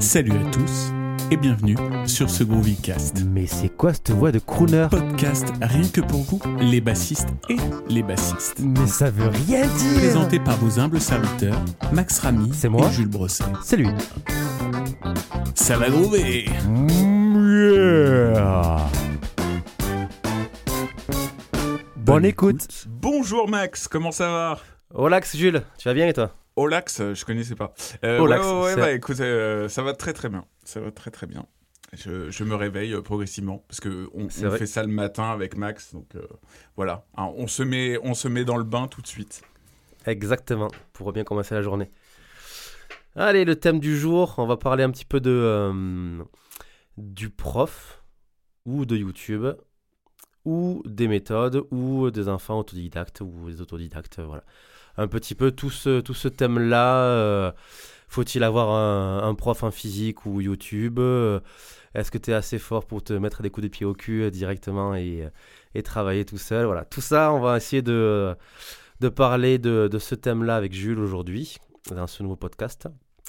Salut à tous et bienvenue sur ce Groovycast. Mais c'est quoi cette voix de crooner? Podcast rien que pour vous, les bassistes et les bassistes. Mais ça veut rien dire Présenté par vos humbles serviteurs, Max Ramy C'est moi? Et Jules Brosset. C'est lui. Ça va groover Yeah. Bonne écoute. Bonjour Max, comment ça va? Olax Jules, tu vas bien et toi? Olax, euh, je connaissais pas. Euh, Olax, ouais, ouais, ouais, bah, écoute, euh, ça va très très bien. Ça va très très bien. Je, je me réveille euh, progressivement parce que on, fait ça le matin avec Max, donc euh, voilà. Hein, on se met, on se met dans le bain tout de suite. Exactement, pour bien commencer la journée. Allez, le thème du jour, on va parler un petit peu de du prof ou de YouTube ou des méthodes ou des enfants autodidactes ou des autodidactes, voilà. Un petit peu tout ce, tout ce thème-là. euh, Faut-il avoir un, un prof en physique ou YouTube euh, Est-ce que tu es assez fort pour te mettre des coups de pied au cul euh, directement et, et travailler tout seul? Voilà, tout ça, on va essayer de, de parler de, de ce thème-là avec Jules aujourd'hui, dans ce nouveau podcast.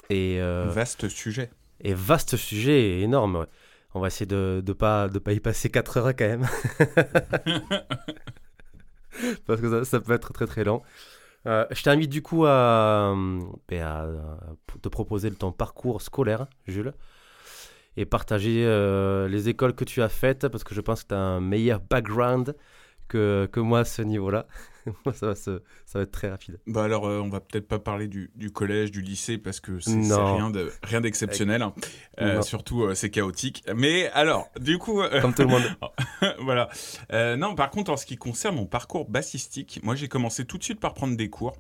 Et, euh, Vaste sujet. et vaste sujet, énorme. ouais. On va essayer de ne pas, de pas y passer 4 heures quand même. Parce que ça, ça peut être très très long. Euh, je t'invite du coup à, euh, ben, à te proposer ton parcours scolaire, Jules, et partager euh, les écoles que tu as faites, parce que je pense que tu as un meilleur background que, que moi à ce niveau-là. Moi, ça, va se- ça va être très rapide. Bah alors, euh, on va peut-être pas parler du, du collège, du lycée, parce que c'est rien de rien d'exceptionnel. hein. Euh, surtout, euh, c'est chaotique. Mais alors, du coup, euh, Comme tout le monde. voilà. Non, par contre, en ce qui concerne mon parcours bassistique, moi, j'ai commencé tout de suite par prendre des cours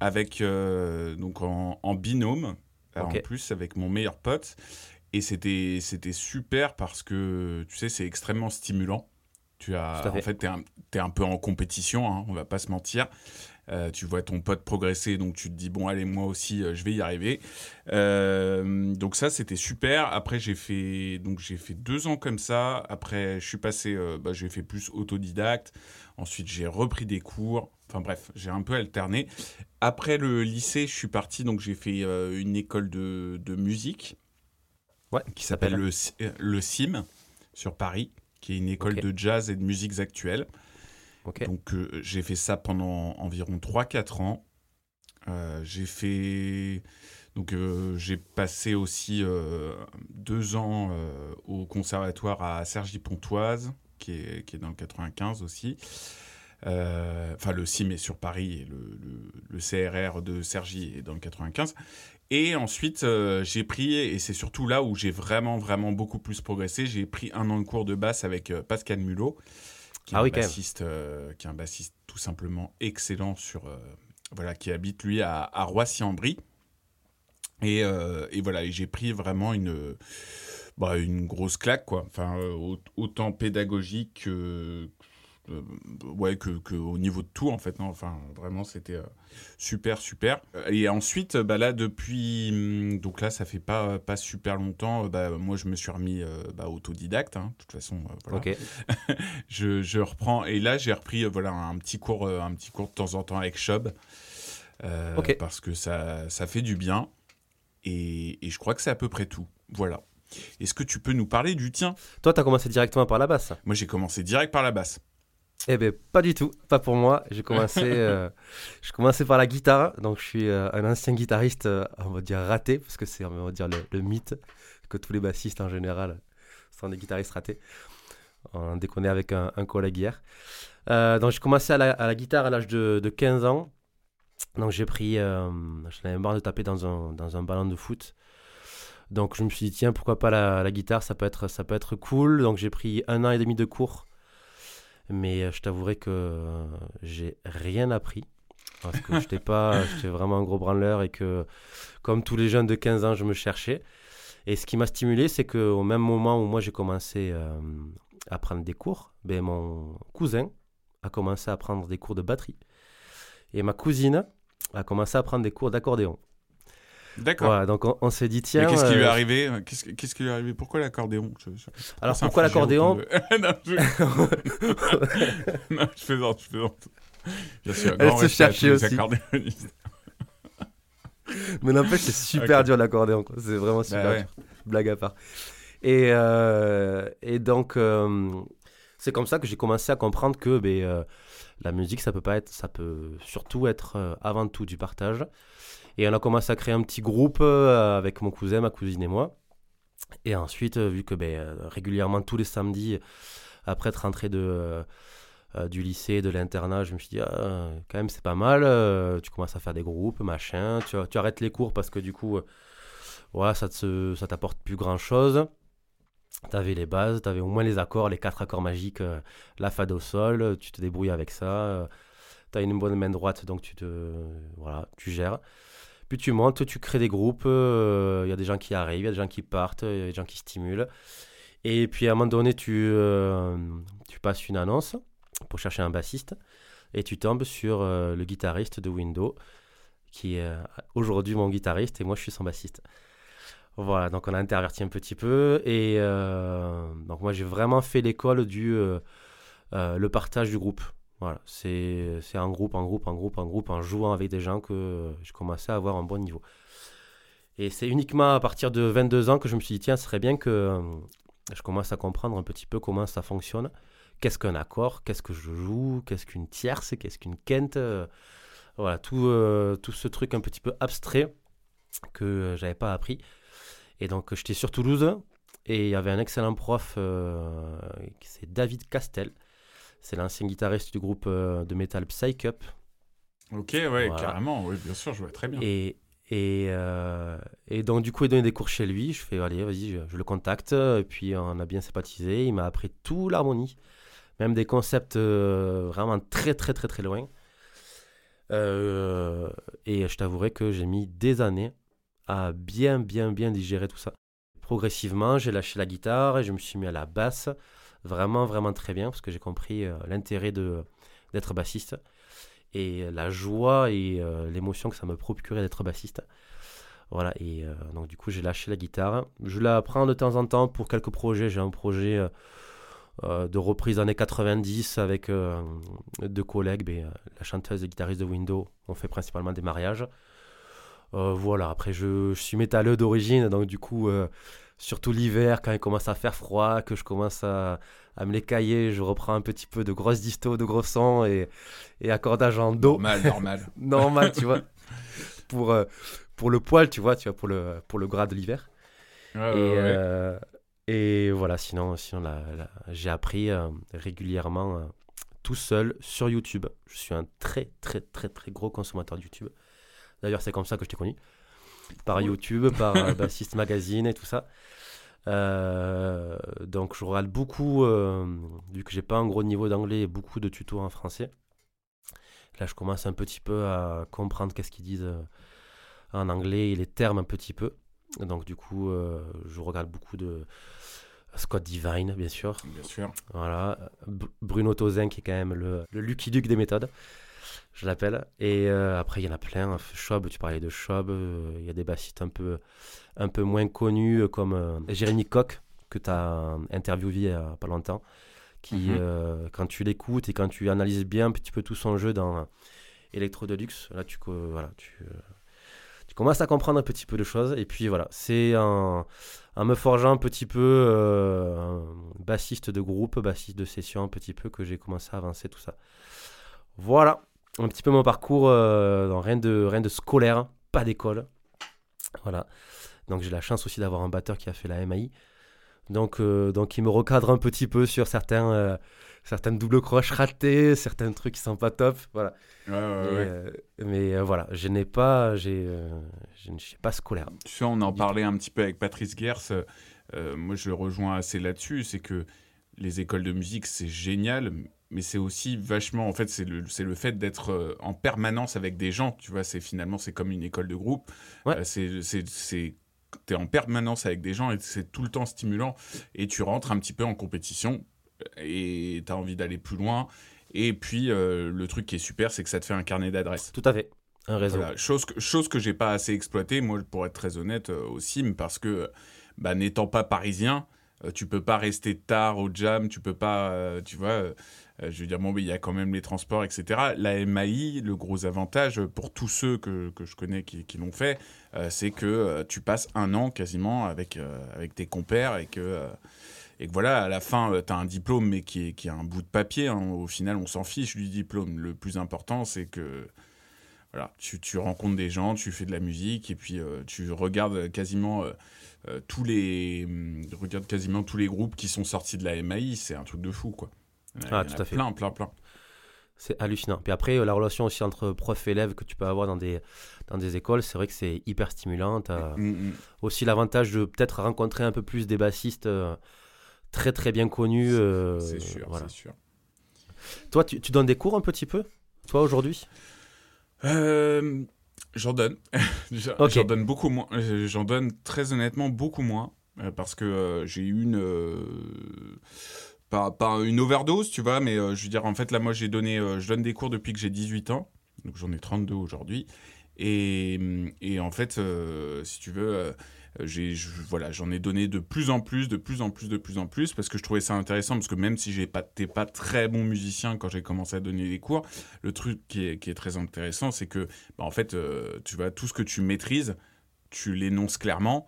avec donc en, en binôme, en plus avec mon meilleur pote, et c'était super parce que tu sais, c'est extrêmement stimulant. Tu as, fait. en fait, t'es un, t'es un peu en compétition, hein, on va pas se mentir. Euh, tu vois ton pote progresser, donc tu te dis bon allez moi aussi euh, je vais y arriver. Euh, donc ça c'était super. Après j'ai fait donc fait deux ans comme ça. Après je suis passé, bah, j'ai fait plus autodidacte. Ensuite j'ai repris des cours. Enfin bref j'ai un peu alterné. Après le lycée je suis parti donc j'ai fait une école de, de musique Ouais, qui s'appelle le, le CIM sur Paris, qui est une école de jazz et de musiques actuelles. Donc euh, j'ai fait ça pendant environ 3-4 ans. Euh, j'ai fait donc euh, j'ai passé aussi deux ans au conservatoire à Cergy-Pontoise, qui est, qui est dans le 95 aussi. Enfin, le CIM est sur Paris et le, le- le CRR de Cergy est dans le 95. Et ensuite, euh, j'ai pris, et c'est surtout là où j'ai vraiment, vraiment beaucoup plus progressé, j'ai pris un an de cours de basse avec euh, Pascal Mulot, qui est, Ah oui, bassiste, euh, qui est un bassiste tout simplement excellent, sur, voilà, qui habite lui à, à Roissy-en-Brie. Et, et voilà, et j'ai pris vraiment une, bah, une grosse claque, quoi. Enfin, au- autant pédagogique que, euh, ouais, que, que au niveau de tout, en fait. Non enfin, vraiment, c'était euh, super, super. Et ensuite, bah, là, depuis. hum, Donc là, ça fait pas, pas super longtemps. euh, Bah, moi, je me suis remis euh, bah, autodidacte. hein. De toute façon, euh, voilà. Je, je reprends. Et là, j'ai repris euh, voilà, un, petit cours, euh, un petit cours de temps en temps avec Chob. euh, Ok. Parce que ça, ça fait du bien. Et, et je crois que c'est à peu près tout. Voilà. Est-ce que tu peux nous parler du tien? Toi, tu as commencé directement par la basse. Moi, j'ai commencé direct par la basse. Eh bien, pas du tout, pas pour moi. J'ai commencé, euh, commencé par la guitare, donc je suis euh, un ancien guitariste, euh, on va dire raté, parce que c'est, on va dire, le, le mythe que tous les bassistes en général sont des guitaristes ratés. On en déconnait avec un, un collègue hier. Donc j'ai commencé à la, à la guitare à l'âge de, de 15 ans. Donc j'ai pris, j'en avais marre de taper dans un, dans un ballon de foot. Donc je me suis dit, tiens, pourquoi pas la, la guitare, ça peut, être, ça peut être cool. Donc j'ai pris un an et demi de cours. Mais euh, je t'avouerai que euh, j'ai rien appris. Parce que j'étais pas, j'étais vraiment un gros branleur et que, comme tous les jeunes de 15 ans, je me cherchais. Et ce qui m'a stimulé, c'est qu'au même moment où moi j'ai commencé euh, à prendre des cours, ben, mon cousin a commencé à prendre des cours de batterie. Et ma cousine a commencé à prendre des cours d'accordéon. D'accord. Voilà, donc on, on s'est dit, tiens. qu'est-ce qui lui est euh, arrivé Qu'est-ce que- qu'est-ce qui lui est arrivé? Pourquoi l'accordéon? Alors pourquoi l'accordéon? non, je... non, je plaisante, je plaisante. Suis un Elle se cherchait aussi. Mais n'empêche, c'est super dur l'accordéon. C'est vraiment super Bah ouais. dur. Blague à part. Et, euh, et donc, euh, c'est comme ça que j'ai commencé à comprendre que euh, la musique, ça peut pas être, ça peut surtout être euh, avant tout du partage. Et on a commencé à créer un petit groupe euh, avec mon cousin, ma cousine et moi. Et ensuite, euh, vu que ben, euh, régulièrement tous les samedis, après être rentré de, du lycée, de l'internat, je me suis dit, ah, quand même, c'est pas mal. tu commences à faire des groupes, machin. Tu, arrêtes les cours parce que du coup, ça ça t'apporte plus grand chose. T'avais les bases, t'avais au moins les accords, les quatre accords magiques, la fa do sol, tu te débrouilles avec ça. T'as une bonne main droite, donc tu te, voilà, tu gères. Puis tu montes, tu crées des groupes. Il y a des gens qui arrivent, il y a des gens qui partent, il y a des gens qui stimulent. Et puis à un moment donné, tu, euh, passes une annonce pour chercher un bassiste et tu tombes sur euh, le guitariste de Windows qui est euh, aujourd'hui mon guitariste et moi je suis son bassiste. Voilà, donc on a interverti un petit peu et euh, donc moi j'ai vraiment fait l'école du euh, euh, le partage du groupe. Voilà, c'est en groupe, en groupe, en groupe, en groupe, en jouant avec des gens que euh, je commençais à avoir un bon niveau. Et c'est uniquement à partir de 22 ans que je me suis dit, tiens, ce serait bien que euh, je commence à comprendre un petit peu comment ça fonctionne. Qu'est-ce qu'un accord? Qu'est-ce que je joue? Qu'est-ce qu'une tierce? Qu'est-ce qu'une quinte? Euh, Voilà, tout, tout ce truc un petit peu abstrait que j'avais pas appris. Et donc, j'étais sur Toulouse et il y avait un excellent prof, euh, c'est David Castel. C'est l'ancien guitariste du groupe euh, de métal Psych Up. Ok, ouais, Voilà. carrément. Oui, bien sûr, je vois très bien. Et, et, euh, et donc, du coup, il donnait des cours chez lui. Je fais, allez, vas-y, je, je le contacte. Et puis, on a bien sympathisé. Il m'a appris tout l'harmonie, même des concepts euh, vraiment très, très, très, très loin. Euh, et je t'avouerai que j'ai mis des années à bien, bien, bien digérer tout ça. Progressivement, j'ai lâché la guitare et je me suis mis à la basse. Vraiment, vraiment très bien, parce que j'ai compris euh, l'intérêt de- d'être bassiste et la joie et euh, l'émotion que ça me procurait d'être bassiste. Voilà, et euh, donc du coup j'ai lâché la guitare. Je la prends de temps en temps pour quelques projets. J'ai un projet de reprise années 90 avec deux collègues, ben, euh, la chanteuse et guitariste de Windows. On fait principalement des mariages. Voilà, après je, je suis métalleux d'origine, donc du coup, surtout l'hiver, quand il commence à faire froid, que je commence à, à me les cailler, je reprends un petit peu de grosses distos, de gros sons et, et accordage en do Normal, normal. normal, tu vois. Pour, euh, pour le poil, tu vois, tu vois, pour le, pour le gras de l'hiver. Ouais, ouais, et, ouais. euh, et voilà, sinon, sinon j'ai appris euh, régulièrement euh, tout seul sur YouTube. Je suis un très, très, très, très gros consommateur de YouTube. D'ailleurs, c'est comme ça que je t'ai connu. Par. YouTube, par Bassist Magazine et tout ça. Euh, donc, je regarde beaucoup, euh, vu que j'ai pas un gros niveau d'anglais, beaucoup de tutos en français. Là, je commence un petit peu à comprendre qu'est-ce qu'ils disent euh, en anglais et les termes un petit peu. Donc, du coup, euh, je regarde beaucoup de Scott Divine, bien sûr. Bien sûr. Voilà. B- Bruno Tozin, qui est quand même le, le Lucky Luke des méthodes, je l'appelle. Et euh, après, il y en a plein. Schob, tu parlais de Schob. euh, Il y a des bassistes un peu, un peu moins connus, euh, comme Jérémy Koch, que tu as interviewé il y a pas longtemps. Qui, Mhm. quand tu l'écoutes et quand tu analyses bien un petit peu tout son jeu dans Electro Deluxe, là, tu, voilà, tu, tu commences à comprendre un petit peu de choses. Et puis voilà, c'est en, en me forgeant un petit peu euh, un bassiste de groupe, bassiste de session, un petit peu que j'ai commencé à avancer tout ça. Voilà, un petit peu mon parcours, euh, dans rien, de, rien de scolaire, pas d'école. Voilà. Donc j'ai la chance aussi d'avoir un batteur qui a fait la MAI. Donc, euh, donc il me recadre un petit peu sur certains, euh, certaines doubles croches ratées, certains trucs qui sont pas top. Voilà. Ouais, ouais, Et, ouais. euh, mais voilà, je n'ai pas, j'ai, je ne suis pas scolaire. Tu sais, on en parlait un petit peu avec Patrice Gers. moi, je le rejoins assez là-dessus. C'est que les écoles de musique, c'est génial, mais c'est aussi vachement. En fait, c'est le, c'est le fait d'être euh, en permanence avec des gens. Tu vois, c'est finalement, c'est comme une école de groupe. Ouais. Euh, c'est, c'est, t'es en permanence avec des gens et c'est tout le temps stimulant. Et tu rentres un petit peu en compétition et tu as envie d'aller plus loin. Et puis, euh, le truc qui est super, c'est que ça te fait un carnet d'adresses. Tout à fait, un réseau. Voilà, chose que, chose que j'ai pas assez exploité, moi, pour être très honnête, euh, aussi, mais parce que, bah, n'étant pas parisien, euh, tu peux pas rester tard au jam, tu peux pas, tu vois, je veux dire, bon, il y a quand même les transports, etc. La MAI, le gros avantage pour tous ceux que, que je connais qui, qui l'ont fait, euh, c'est que euh, tu passes un an quasiment avec, euh, avec tes compères et que, euh, et que voilà, à la fin, tu as un diplôme, mais qui est, qui est un bout de papier. hein. Au final, on s'en fiche du diplôme. Le plus important, c'est que voilà, tu, tu rencontres des gens, tu fais de la musique et puis euh, tu regardes quasiment euh, euh, tous les hum, regardes quasiment tous les groupes qui sont sortis de la MAI, c'est un truc de fou quoi. Ah, tout à fait. Plein, plein, plein. C'est hallucinant. Puis après, euh, la relation aussi entre prof et élève que tu peux avoir dans des, dans des écoles, c'est vrai que c'est hyper stimulant. Tu as Mm, mm. aussi l'avantage de peut-être rencontrer un peu plus des bassistes euh, très très bien connus. euh, c'est sûr, voilà. c'est sûr. Toi, tu, tu donnes des cours un petit peu Toi, aujourd'hui? Euh, j'en donne. J'en donne beaucoup moins. Euh, J'en donne très honnêtement beaucoup moins. euh, parce que euh, j'ai eu une. Pas, pas une overdose, tu vois, mais euh, je veux dire, en fait, là, moi, j'ai donné. euh, je donne des cours depuis que j'ai 18 ans. Donc, j'en ai 32 aujourd'hui. Et, et en fait, euh, si tu veux. j'ai je- voilà j'en ai donné de plus en plus de plus en plus de plus en plus parce que je trouvais ça intéressant parce que même si pas t'es pas très bon musicien quand j'ai commencé à donner des cours le truc qui est, qui est très intéressant c'est que bah, en fait tu vois tout ce que tu maîtrises tu l'énonces clairement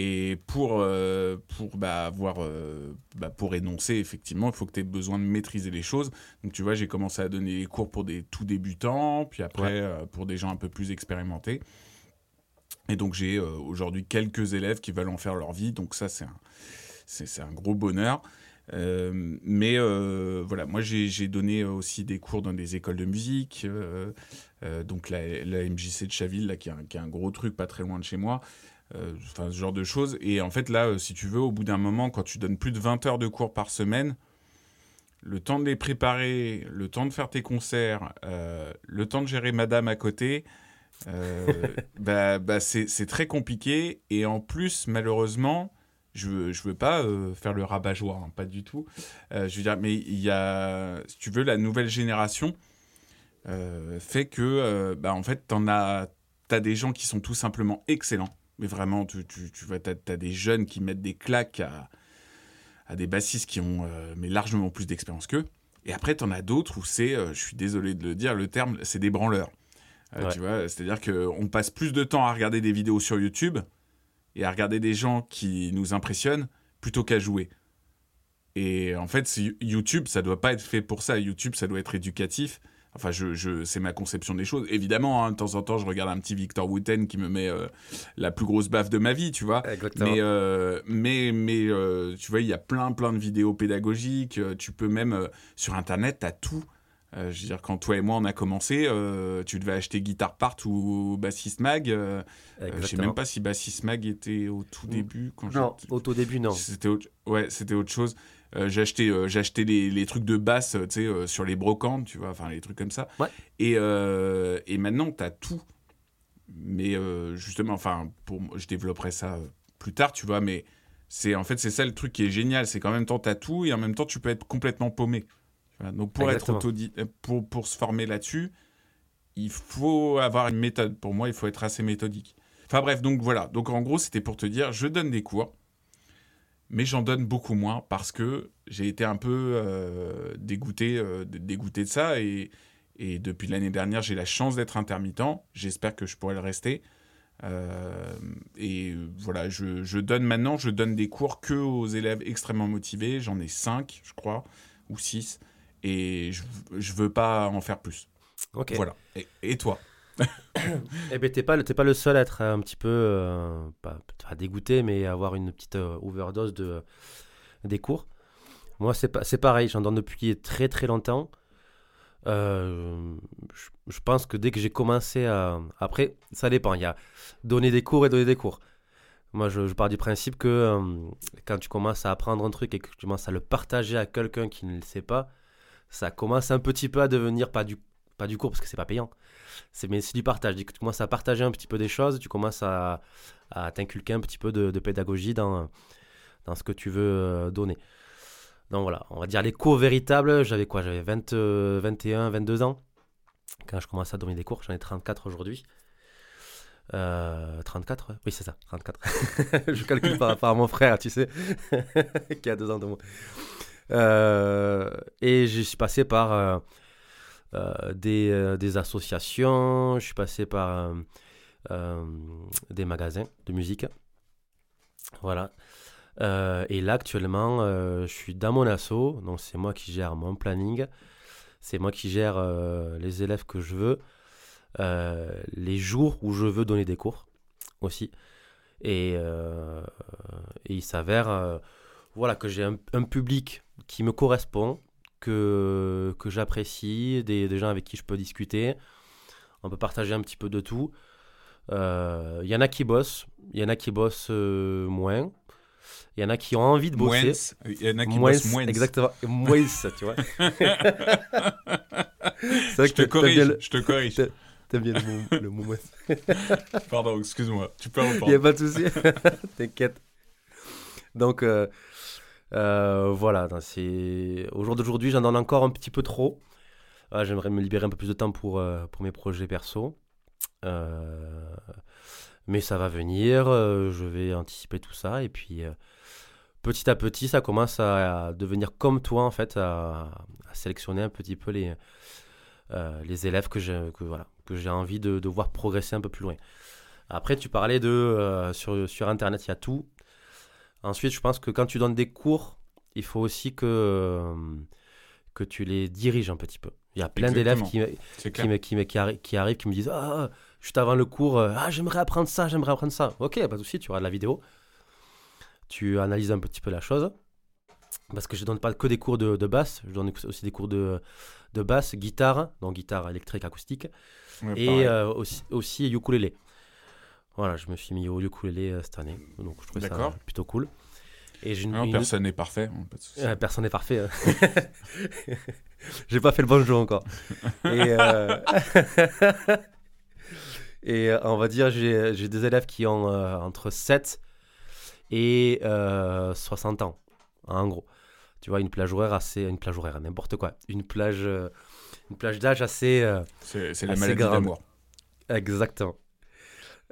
et pour euh, pour bah, avoir euh, bah, pour énoncer effectivement il faut que tu aies besoin de maîtriser les choses donc tu vois j'ai commencé à donner des cours pour des tout débutants puis après Ouais. euh, pour des gens un peu plus expérimentés et donc j'ai aujourd'hui quelques élèves qui veulent en faire leur vie, donc ça c'est un, c'est, c'est un gros bonheur. Euh, mais euh, voilà, moi j'ai, donné aussi des cours dans des écoles de musique, euh, donc la, la MJC de Chaville, là, qui, est un, qui est un gros truc pas très loin de chez moi, enfin ce genre de choses. Et en fait là, euh, si tu veux, au bout d'un moment, quand tu donnes plus de 20 heures de cours par semaine, le temps de les préparer, le temps de faire tes concerts, euh, le temps de gérer madame à côté, euh, bah, bah, c'est très compliqué. Et en plus, malheureusement, je veux, je veux pas euh, faire le rabat-joie, hein, pas du tout. Euh, je veux dire, mais il y a, si tu veux, la nouvelle génération euh, fait que, euh, bah, en fait, t'en as, t'as des gens qui sont tout simplement excellents. Mais vraiment, tu, tu, tu vois, t'as, t'as des jeunes qui mettent des claques à, à des bassistes qui ont euh, mais largement plus d'expérience qu'eux. Et après, t'en as d'autres où c'est, euh, je suis désolé de le dire, le terme, c'est des branleurs. Euh, Ouais. Tu vois, c'est-à-dire qu'on passe plus de temps à regarder des vidéos sur YouTube et à regarder des gens qui nous impressionnent plutôt qu'à jouer. Et en fait, YouTube, ça doit pas être fait pour ça. YouTube, ça doit être éducatif. Enfin, je, je, c'est ma conception des choses. Évidemment, hein, de temps en temps, je regarde un petit Victor Wooten qui me met euh, la plus grosse baffe de ma vie, tu vois. Exactement. Mais, euh, mais, mais euh, tu vois, il y a plein, plein de vidéos pédagogiques. Euh, Tu peux même, euh, sur Internet, tu as tout. Euh, je veux dire, quand toi et moi, on a commencé, euh, tu devais acheter Guitar Part ou Bassist Mag. Euh, euh, je sais même pas si Bassist Mag était au tout début. Quand Non, au tout début, non. C'était autre... Ouais, c'était autre chose. Euh, j'ai acheté, euh, j'ai acheté les, les trucs de basse, euh, tu sais, euh, sur les brocantes, tu vois, enfin les trucs comme ça. Ouais. Et, et maintenant, tu as tout. Mais justement, enfin, pour, je développerai ça plus tard, tu vois, mais c'est en fait, c'est ça le truc qui est génial, c'est qu'en même temps, tu as tout et en même temps, tu peux être complètement paumé. Donc, pour, être Exactement. autodi- pour, pour se former là-dessus, il faut avoir une méthode. Pour moi, il faut être assez méthodique. Enfin bref, donc voilà. Donc en gros, c'était pour te dire, je donne des cours, mais j'en donne beaucoup moins parce que j'ai été un peu euh, dégoûté, euh, dé- dégoûté de ça. Et, et depuis l'année dernière, j'ai la chance d'être intermittent. J'espère que je pourrai le rester. Euh, et voilà, je, je donne maintenant, je donne des cours que aux élèves extrêmement motivés. J'en ai 5, je crois, ou 6. Et je, je veux pas en faire plus. Ok. Voilà. Et, et toi? Eh ben, t'es pas, pas le seul à être un petit peu, euh, pas, pas dégoûté, mais avoir une petite euh, overdose de, des cours. Moi, c'est pareil, j'en donne depuis très très longtemps. Euh, je, pense que dès que j'ai commencé à. Après, ça dépend. Il y a donner des cours et donner des cours. Moi, je, pars du principe que quand tu commences à apprendre un truc et que tu commences à le partager à quelqu'un qui ne le sait pas, ça commence un petit peu à devenir pas du, pas du cours parce que c'est pas payant. C'est, mais c'est du partage. Tu commences à partager un petit peu des choses, tu commences à, t'inculquer un petit peu de, pédagogie dans, ce que tu veux euh, donner. Donc voilà, on va dire les cours véritables. J'avais quoi? J'avais 20, euh, 21, 22 ans quand je commençais à donner des cours. J'en ai 34 aujourd'hui. Euh, 34 ouais. Oui, c'est ça, 34. je calcule par rapport à mon frère, tu sais, qui a deux ans de moins. Euh, et je suis passé par euh, euh, des, euh, des associations, je suis passé par euh, euh, des magasins de musique. Voilà. Euh, et là, actuellement, euh, je suis dans mon asso, donc c'est moi qui gère mon planning, c'est moi qui gère euh, les élèves que je veux, euh, les jours où je veux donner des cours aussi. Et, euh, il s'avère euh, voilà, que j'ai un public qui me correspond, que, que j'apprécie, des, des gens avec qui je peux discuter. On peut partager un petit peu de tout. Euh, Il y en a qui bossent, il y en a qui bossent euh, moins. Il y en a qui ont envie de bosser. Moins. Il y en a qui Moins, bossent moins. Exactement. Moins, tu vois. Je te corrige. le- Je te corrige. t'aimes- T'aimes bien le mot, le mot. Pardon, excuse-moi. Tu peux Il n'y a reprendre. pas de souci. T'inquiète. Donc, euh, euh, voilà. Au jour d'aujourd'hui, j'en donne encore un petit peu trop. Ah, J'aimerais me libérer un peu plus de temps pour, euh, pour mes projets perso. Euh, mais ça va venir. euh, je vais anticiper tout ça. Et puis, euh, petit à petit, ça commence à, devenir comme toi, en fait, à, sélectionner un petit peu les, euh, les élèves que j'ai que, voilà, que envie de, de voir progresser un peu plus loin. Après, tu parlais de euh, sur, sur Internet, il y a tout. Ensuite, je pense que quand tu donnes des cours, il faut aussi que, euh, que tu les diriges un petit peu. Il y a plein d'élèves qui, qui, qui, me- qui, arri- qui arrivent, qui me disent Ah, juste avant le cours, euh, ah, j'aimerais apprendre ça, j'aimerais apprendre ça. Ok, pas de souci, tu auras de la vidéo. Tu analyses un petit peu la chose. Parce que je donne pas que des cours de, de basse, je donne aussi des cours de, de basse, guitare, donc guitare électrique, acoustique, Ouais, et euh, aussi, aussi ukulélé. Voilà, je me suis mis au ukulélé euh, cette année, donc je trouvais ça plutôt cool. Et j'ai une, Non, une- personne n'est parfait. hein, pas de euh, personne n'est parfait. hein. J'ai pas fait le bon jeu encore. Et, euh, et euh, on va dire, j'ai des élèves qui ont euh, entre 7 et euh, 60 ans, en gros. Tu vois, une plage horaire assez. Une plage horaire, n'importe quoi. Une plage, euh, une plage d'âge assez. C'est la maladie d'amour. exactement.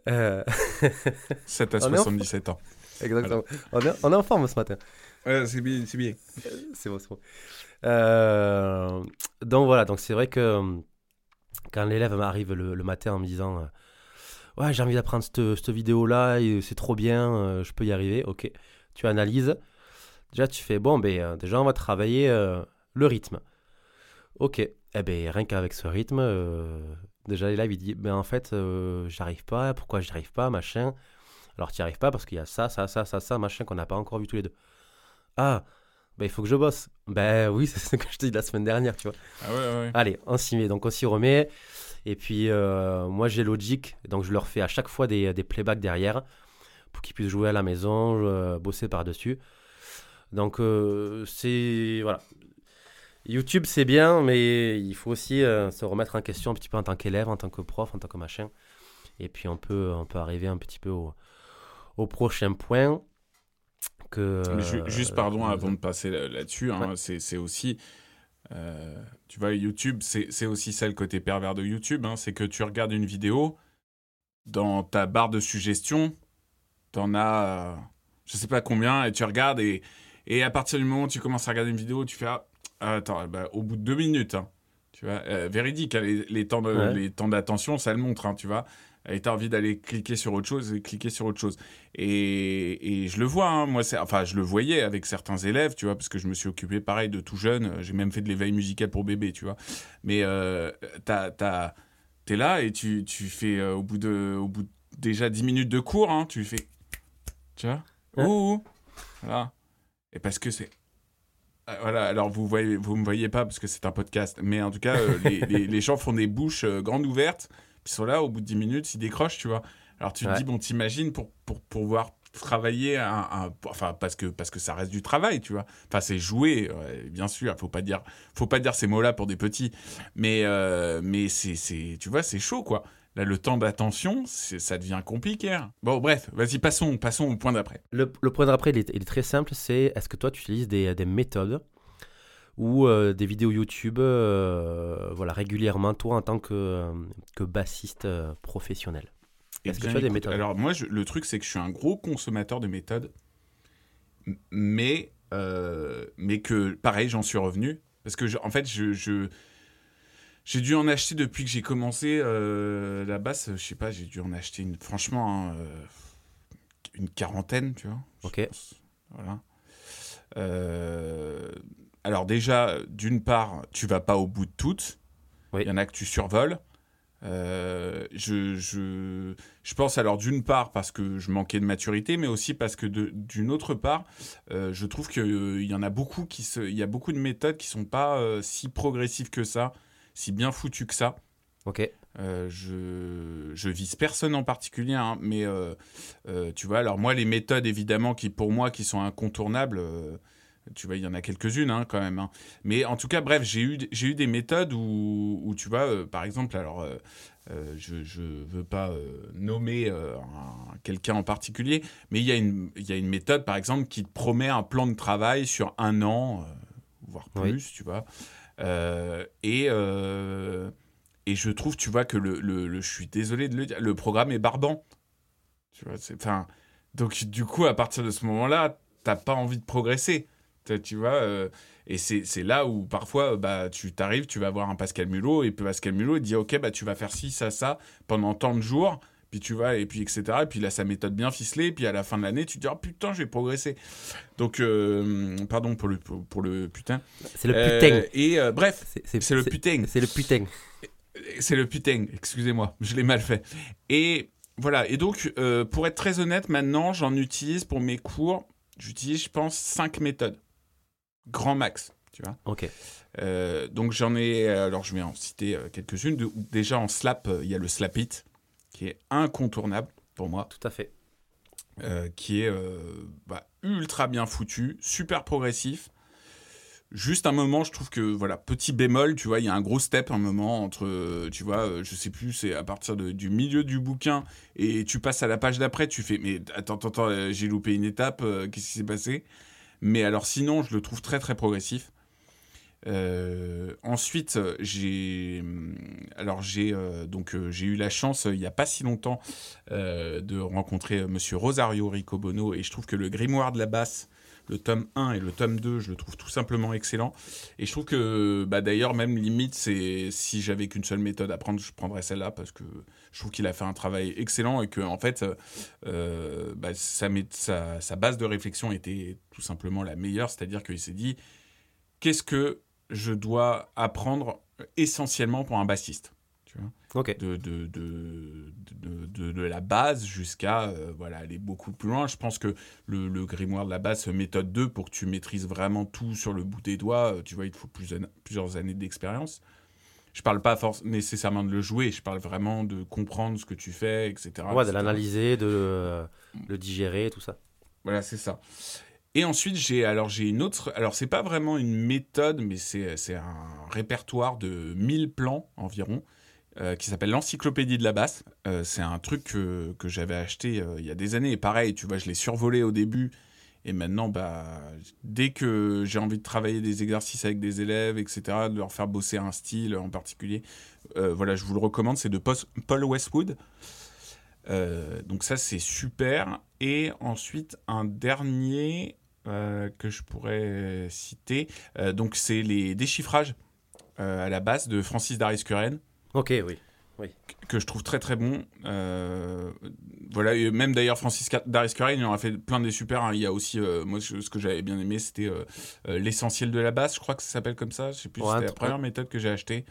Euh, 7 à On est en- 77 ans. exactement. On, est, on est en forme ce matin. c'est bien, c'est bien. c'est bon, c'est bon. Euh, donc voilà, donc c'est vrai que euh, quand l'élève m'arrive le, le matin en me disant euh, Ouais, j'ai envie d'apprendre cette, cette vidéo-là, c'est trop bien, euh, je peux y arriver, ok. Tu analyses. Déjà, tu fais Bon, ben, euh, déjà, on va travailler euh, le rythme. Ok. Eh ben, rien qu'avec ce rythme, déjà, l'élève, il dit Ben, en fait, euh, j'arrive pas, pourquoi j'y arrive pas, machin. Alors, tu arrives pas parce qu'il y a ça, ça, ça, ça, ça, machin qu'on n'a pas encore vu tous les deux. Ah, ben, il faut que je bosse. Ben oui, c'est ce que je t'ai dit la semaine dernière, tu vois. Ah ouais, ouais. Allez, on s'y met. Donc on s'y remet. Et puis euh, moi j'ai Logic, donc je leur fais à chaque fois des, des playbacks derrière pour qu'ils puissent jouer à la maison, euh, bosser par-dessus. Donc c'est... Voilà. YouTube c'est bien, mais il faut aussi euh, se remettre en question un petit peu en tant qu'élève, en tant que prof, en tant que machin. Et puis on peut, on peut arriver un petit peu au, au prochain point. Que, juste pardon euh, avant de passer là- là-dessus, hein, Ouais. c'est aussi, euh, tu vois, YouTube, c'est aussi ça le côté pervers de YouTube, hein, c'est que tu regardes une vidéo, dans ta barre de suggestions, t'en as, je sais pas combien, et tu regardes, et, et à partir du moment où tu commences à regarder une vidéo, tu fais, ah, attends, bah, au bout de deux minutes, hein, tu vois, euh, véridique, hein, les, les temps Ouais. d'attention, ça le montre, hein, tu vois. Et t'as envie d'aller cliquer sur autre chose et cliquer sur autre chose. Et, et je le vois, hein, moi, enfin, je le voyais avec certains élèves, tu vois, parce que je me suis occupé pareil de tout jeune. J'ai même fait de l'éveil musical pour bébé, tu vois. Mais euh, t'es là et tu, tu fais, euh, au, bout de, au bout de déjà 10 minutes de cours, hein, tu fais, tu vois, Ouais. ouh. voilà. Et parce que c'est. Euh, Voilà, alors vous voyez, vous me voyez pas parce que c'est un podcast, mais en tout cas, euh, les, les- les gens font des bouches euh, grandes ouvertes, puis sont là, au bout de 10 minutes, ils décrochent, tu vois. Alors tu te dis, bon, t'imagines pour, pour pouvoir travailler, un, un- enfin, parce que, parce que ça reste du travail, tu vois. Enfin, c'est jouer, ouais, bien sûr, faut pas dire, faut pas dire ces mots-là pour des petits, mais, euh, mais c'est, c'est, tu vois, c'est chaud, quoi. Là, le temps d'attention, ça devient compliqué. hein. Bon, bref, vas-y, passons, passons au point d'après. Le, le point d'après, il est, il est très simple, c'est est-ce que toi tu utilises des, des méthodes ou euh, des vidéos YouTube euh, voilà, régulièrement, toi en tant que, que bassiste euh, professionnel? Eh Est-ce que tu as des méthodes? Alors moi, je- le truc, c'est que je suis un gros consommateur de méthodes, mais, euh, mais que, pareil, j'en suis revenu. Parce que, je- en fait, je... je- j'ai dû en acheter depuis que j'ai commencé euh, la basse. Je sais pas, j'ai dû en acheter une, franchement, hein, euh, une quarantaine, tu vois. Ok. pense. Voilà. Euh, alors déjà, d'une part, tu vas pas au bout de toutes. Oui. Il y en a que tu survoles. Euh, je, je, je pense alors d'une part parce que je manquais de maturité, mais aussi parce que d'une autre part, euh, je trouve qu'il y en a beaucoup qui se, il y a beaucoup de méthodes qui sont pas euh, si progressives que ça, si bien foutues que ça. Ok. Euh, je, je vise personne en particulier, hein, mais euh, euh, tu vois, alors moi, les méthodes, évidemment, qui pour moi, qui sont incontournables, tu vois, il y en a quelques-unes hein, quand même. hein. Mais en tout cas, bref, j'ai eu, j'ai eu des méthodes où, où tu vois, par exemple, alors, je ne veux pas nommer un- quelqu'un en particulier, mais il y, a une- y a une méthode, par exemple, qui te promet un plan de travail sur un an, voire Oui. plus, tu vois. Euh, et. euh, et je trouve, tu vois, que le, le- je suis désolé de le dire, le programme est barbant. Tu vois, c'est, enfin, donc du coup, à partir de ce moment-là, t'as pas envie de progresser. Tu vois, euh, et c'est, c'est là où parfois, bah, tu t'arrives, tu vas voir un Pascal Mulot, et Pascal Mulot, dit, ok, bah, tu vas faire ci, ça, ça, pendant tant de jours, puis tu vas, et puis etc. Et puis il a sa méthode bien ficelée, et puis à la fin de l'année, tu te dis, oh putain, j'ai progressé. Donc, euh, pardon pour le, pour, pour le putain. C'est le Euh, putain. et euh, bref, C'est le putain. C'est le putain. C'est le putain, excusez-moi, je l'ai mal fait. Et voilà, et donc, pour être très honnête, maintenant, j'en utilise pour mes cours, j'utilise, je pense, 5 méthodes. Grand max, tu vois. Ok. Euh, donc, j'en ai, alors je vais en citer quelques-unes. Déjà, en slap, il y a le slap it, qui est incontournable pour moi, Tout à fait. euh, qui est euh, bah, ultra bien foutu, super progressif. Juste un moment, je trouve que, voilà, petit bémol, tu vois, il y a un gros step, un moment, entre, euh, tu vois, je sais plus, c'est à partir de- du milieu du bouquin, et tu passes à la page d'après, tu fais, mais attends, attends, attends, j'ai loupé une étape, euh, qu'est-ce qui s'est passé? Mais alors, sinon, je le trouve très, très progressif. Euh, ensuite, j'ai, hum, alors j'ai euh, donc euh, j'ai eu la chance il y a pas si longtemps de rencontrer Monsieur Rosario Ricobono et je trouve que le grimoire de la basse, le tome 1 et le tome 2, je le trouve tout simplement excellent. Et je trouve que bah, d'ailleurs même limite c'est si j'avais qu'une seule méthode à prendre, je prendrais celle-là parce que je trouve qu'il a fait un travail excellent et que en fait euh, bah, sa base de réflexion était tout simplement la meilleure, c'est-à-dire qu'il s'est dit qu'est-ce que je dois apprendre essentiellement pour un bassiste tu vois Ok. de, de, de, de, la base jusqu'à euh, voilà, aller beaucoup plus loin. Je pense que le, le grimoire de la base, méthode 2, pour que tu maîtrises vraiment tout sur le bout des doigts, euh, tu vois, il te faut plusieurs, plusieurs années d'expérience. Je parle pas nécessairement de le jouer, je parle vraiment de comprendre ce que tu fais, etc. Ouais, de l'analyser, de le, le digérer, tout ça. Voilà, c'est ça. Et ensuite, j'ai alors j'ai une autre. Alors, c'est pas vraiment une méthode, mais c'est un répertoire de 1000 plans environ. euh, qui s'appelle l'encyclopédie de la basse. Euh, c'est un truc que, que j'avais acheté euh, il y a des années. Et pareil, tu vois, je l'ai survolé au début. Et maintenant, bah, dès que j'ai envie de travailler des exercices avec des élèves, etc., de leur faire bosser un style en particulier, voilà, je vous le recommande. C'est de Paul Westwood. Donc ça, c'est super. Et ensuite, un dernier euh, que je pourrais citer. euh, donc, c'est les déchiffrages euh, à la base de Francis Daris-Curren Ok, oui. que je trouve très très bon. Euh, voilà, et même d'ailleurs Francis Daris Curren, il en a fait plein des super. hein. Il y a aussi, euh, moi ce ce que j'avais bien aimé, c'était euh, euh, l'essentiel de la basse. Je crois que ça s'appelle comme ça. Je sais plus. Ouais, c'était la première méthode que j'ai achetée.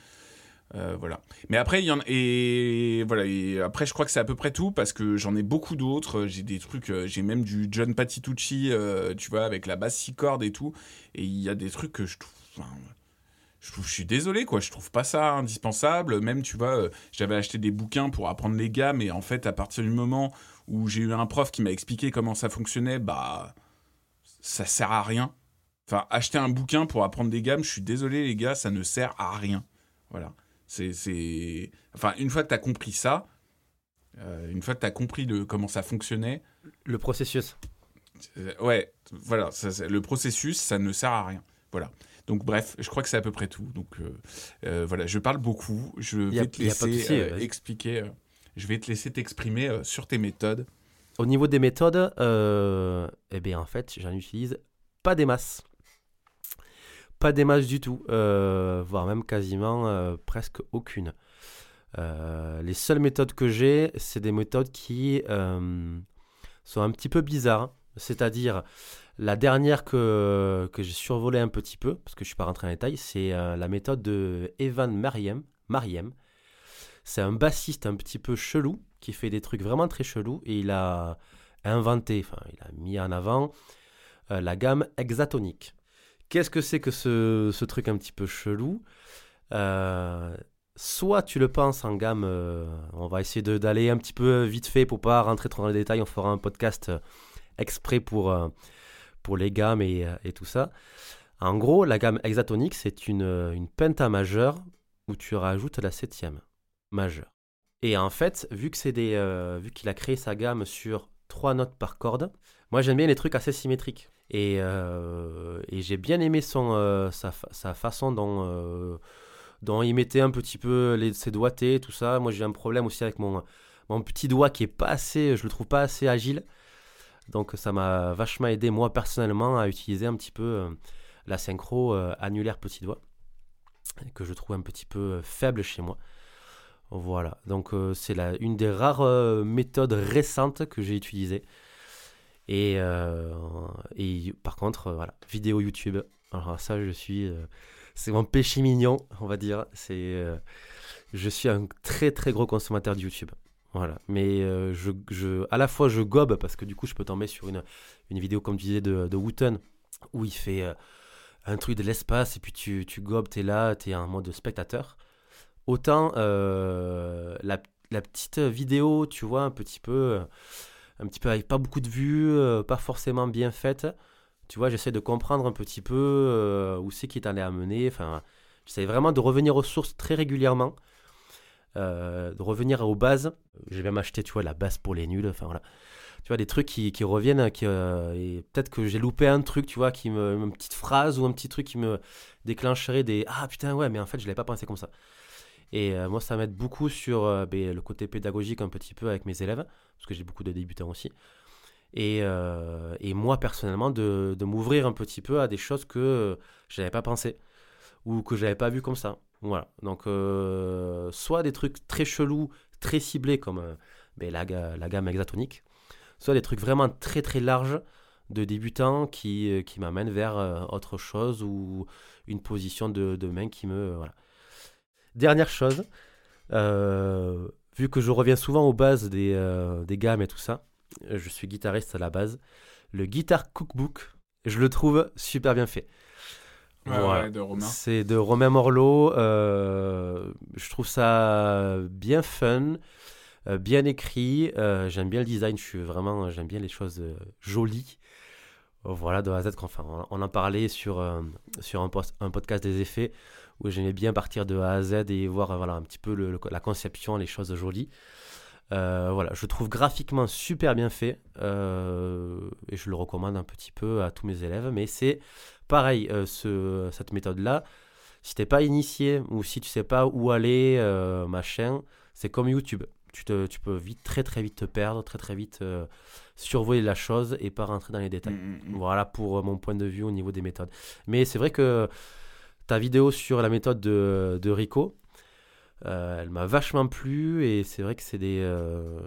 Euh, voilà. Mais après, il y en et voilà. Et après, je crois que c'est à peu près tout parce que j'en ai beaucoup d'autres. J'ai des trucs. euh, J'ai même du John Patitucci, euh, tu vois, avec la basse six cordes et tout. Et il y a des trucs que je trouve. je, suis désolé, quoi. Je trouve pas ça indispensable. Même, tu vois, j'avais acheté des bouquins pour apprendre les gammes. Et en fait, à partir du moment où j'ai eu un prof qui m'a expliqué comment ça fonctionnait, bah, ça sert à rien. Enfin, acheter un bouquin pour apprendre des gammes, je suis désolé, les gars, ça ne sert à rien. Voilà. C'est, c'est... Enfin, une fois que tu as compris ça, euh, une fois que tu as compris le, comment ça fonctionnait, Le processus. euh, ouais, voilà, ça, le processus, ça ne sert à rien. Voilà. Donc bref, je crois que c'est à peu près tout. Donc euh, voilà, je parle beaucoup. Je a- vais te laisser souci, expliquer. Je vais te laisser t'exprimer sur tes méthodes. Au niveau des méthodes, eh bien en fait, j'en utilise pas des masses. Pas des masses du tout, euh, voire même quasiment euh, presque aucune. Euh, les seules méthodes que j'ai, c'est des méthodes qui sont un petit peu bizarres. C'est-à-dire, la dernière que, que j'ai survolée un petit peu, parce que je suis pas rentré en détail, c'est la méthode de Evan Mariem. Mariem. C'est un bassiste un petit peu chelou qui fait des trucs vraiment très chelous et il a inventé, enfin, il a mis en avant la gamme hexatonique. Qu'est-ce que c'est que ce, truc un petit peu chelou? Euh, Soit tu le penses en gamme, euh, on va essayer d'aller un petit peu vite fait pour pas rentrer trop dans les détails, on fera un podcast euh, exprès pour, pour les gammes et, tout ça. En gros, la gamme hexatonique, c'est une, penta majeure où tu rajoutes la septième majeure. Et en fait, vu qu'il a créé sa gamme sur trois notes par corde, moi j'aime bien les trucs assez symétriques. Et, euh, j'ai bien aimé son, euh, sa, fa- sa façon dont, euh, dont il mettait un petit peu les, ses doigtés, tout ça. Moi j'ai un problème aussi avec mon, mon petit doigt qui est pas assez, je le trouve pas assez agile. Donc ça m'a vachement aidé moi personnellement à utiliser un petit peu la synchro annulaire petit doigt que je trouve un petit peu faible chez moi. Voilà, donc c'est une des rares méthodes récentes que j'ai utilisées. Et, euh, et par contre, euh, voilà, vidéo YouTube. Alors ça, je suis, euh, c'est mon péché mignon, on va dire. C'est, je suis un très très gros consommateur de YouTube. Voilà, mais je, je, à la fois je gobe parce que du coup je peux tomber sur une, une vidéo comme tu disais de, de Wooten où il fait un truc de l'espace et puis tu, tu gobes, t'es là, t'es en mode spectateur. Autant la, la petite vidéo, tu vois, un petit peu, un petit peu avec pas beaucoup de vues, euh, pas forcément bien faite. Tu vois, j'essaie de comprendre un petit peu euh, où c'est qui t'en est amené. Enfin, j'essaie vraiment de revenir aux sources très régulièrement, euh, de revenir aux bases. Je vais même acheter, tu vois, la base pour les nuls. Enfin voilà, tu vois, des trucs qui, qui reviennent. Qui, euh, et peut-être que j'ai loupé un truc, tu vois, qui me, une petite phrase ou un petit truc qui me déclencherait des ah putain ouais, mais en fait je l'avais pas pensé comme ça. Et euh, moi, ça m'aide beaucoup sur euh, ben, le côté pédagogique un petit peu avec mes élèves, parce que j'ai beaucoup de débutants aussi. Et, euh, et moi, personnellement, de, m'ouvrir un petit peu à des choses que je n'avais pas pensé ou que j'avais pas vu comme ça. Voilà. Donc, soit des trucs très chelous, très ciblés comme ben, la, la gamme hexatonique, soit des trucs vraiment très très larges de débutants qui, qui m'amènent vers autre chose ou une position de, main qui me. Dernière chose, euh, vu que je reviens souvent aux bases des, euh, des gammes et tout ça, je suis guitariste à la base. Le Guitar Cookbook, je le trouve super bien fait. Ouais, Voilà. ouais, de Romain. C'est de Romain Morlot. euh, je trouve ça bien fun, bien écrit. j'aime bien le design. Je suis vraiment, j'aime bien les choses jolies. Voilà, de A à Z. Enfin, on, on en parlait sur, sur un, post- un podcast des effets où j'aimais bien partir de A à Z et voir voilà, un petit peu le- le- la conception, les choses jolies. Euh, voilà, je trouve graphiquement super bien fait euh, et je le recommande un petit peu à tous mes élèves. Mais c'est pareil, euh, ce- cette méthode-là, si t'es pas initié ou si tu sais pas où aller, machin, c'est comme YouTube. Tu, te, tu peux vite, très très vite te perdre, très très vite survoler la chose et pas rentrer dans les détails. Mm, mm, mm. Voilà pour mon point de vue au niveau des méthodes. Mais c'est vrai que ta vidéo sur la méthode de, Rico, euh, elle m'a vachement plu et c'est vrai que c'est des, euh,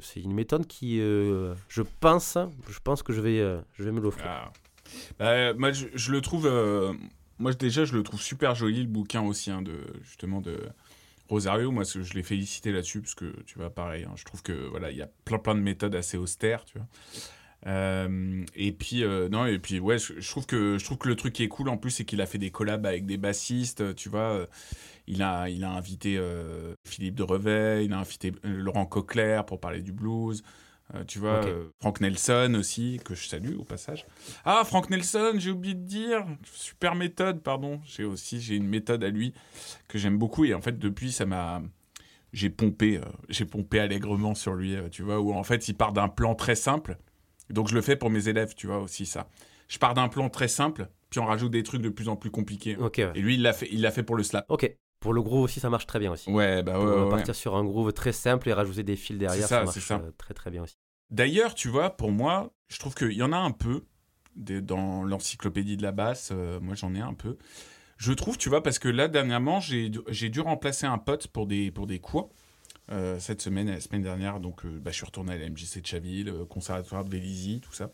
c'est une méthode qui, euh, je pense, je pense que je vais, je vais me l'offrir. Ah. Bah, moi, je, le trouve. moi, déjà, je le trouve super joli, le bouquin aussi, hein, de, justement, de Rosario. Moi, je l'ai félicité là-dessus, parce que, tu vois, pareil, hein, je trouve que, voilà, il y a plein, plein de méthodes assez austères, tu vois. Euh, et puis, euh, non, et puis, ouais, je, je trouve que, je trouve que le truc qui est cool, en plus, c'est qu'il a fait des collabs avec des bassistes, tu vois. euh, il a, il a invité euh, Philippe de Reveil, il a invité euh, Laurent Coquelaire pour parler du blues. Euh, tu vois, Ok. euh, Frank Nelson aussi, que je salue au passage. Ah, Frank Nelson, j'ai oublié de dire. Super méthode, pardon. J'ai aussi j'ai une méthode à lui que j'aime beaucoup. Et en fait, depuis, ça m'a. J'ai pompé, euh, j'ai pompé allègrement sur lui, euh, tu vois, où en fait, il part d'un plan très simple. Donc, je le fais pour mes élèves, tu vois, aussi ça. Je pars d'un plan très simple, puis on rajoute des trucs de plus en plus compliqués. Ouais. Et lui, il l'a fait, il l'a fait pour le slap. ok. Pour le groove aussi, ça marche très bien aussi. Ouais, bah ouais, Pour, ouais. partir sur un groove très simple et rajouter des fils derrière, ça, ça, marche ça. euh, très très bien aussi. D'ailleurs, tu vois, pour moi, je trouve qu'il y en a un peu des- dans l'encyclopédie de la basse. euh, moi, j'en ai un peu. Je trouve, tu vois, parce que là, dernièrement, j'ai dû- j'ai dû remplacer un pote pour des, pour des cours. Euh, cette semaine la semaine dernière, donc euh, bah, je suis retourné à la MJC de Chaville, euh, conservatoire de Vélizy, tout ça.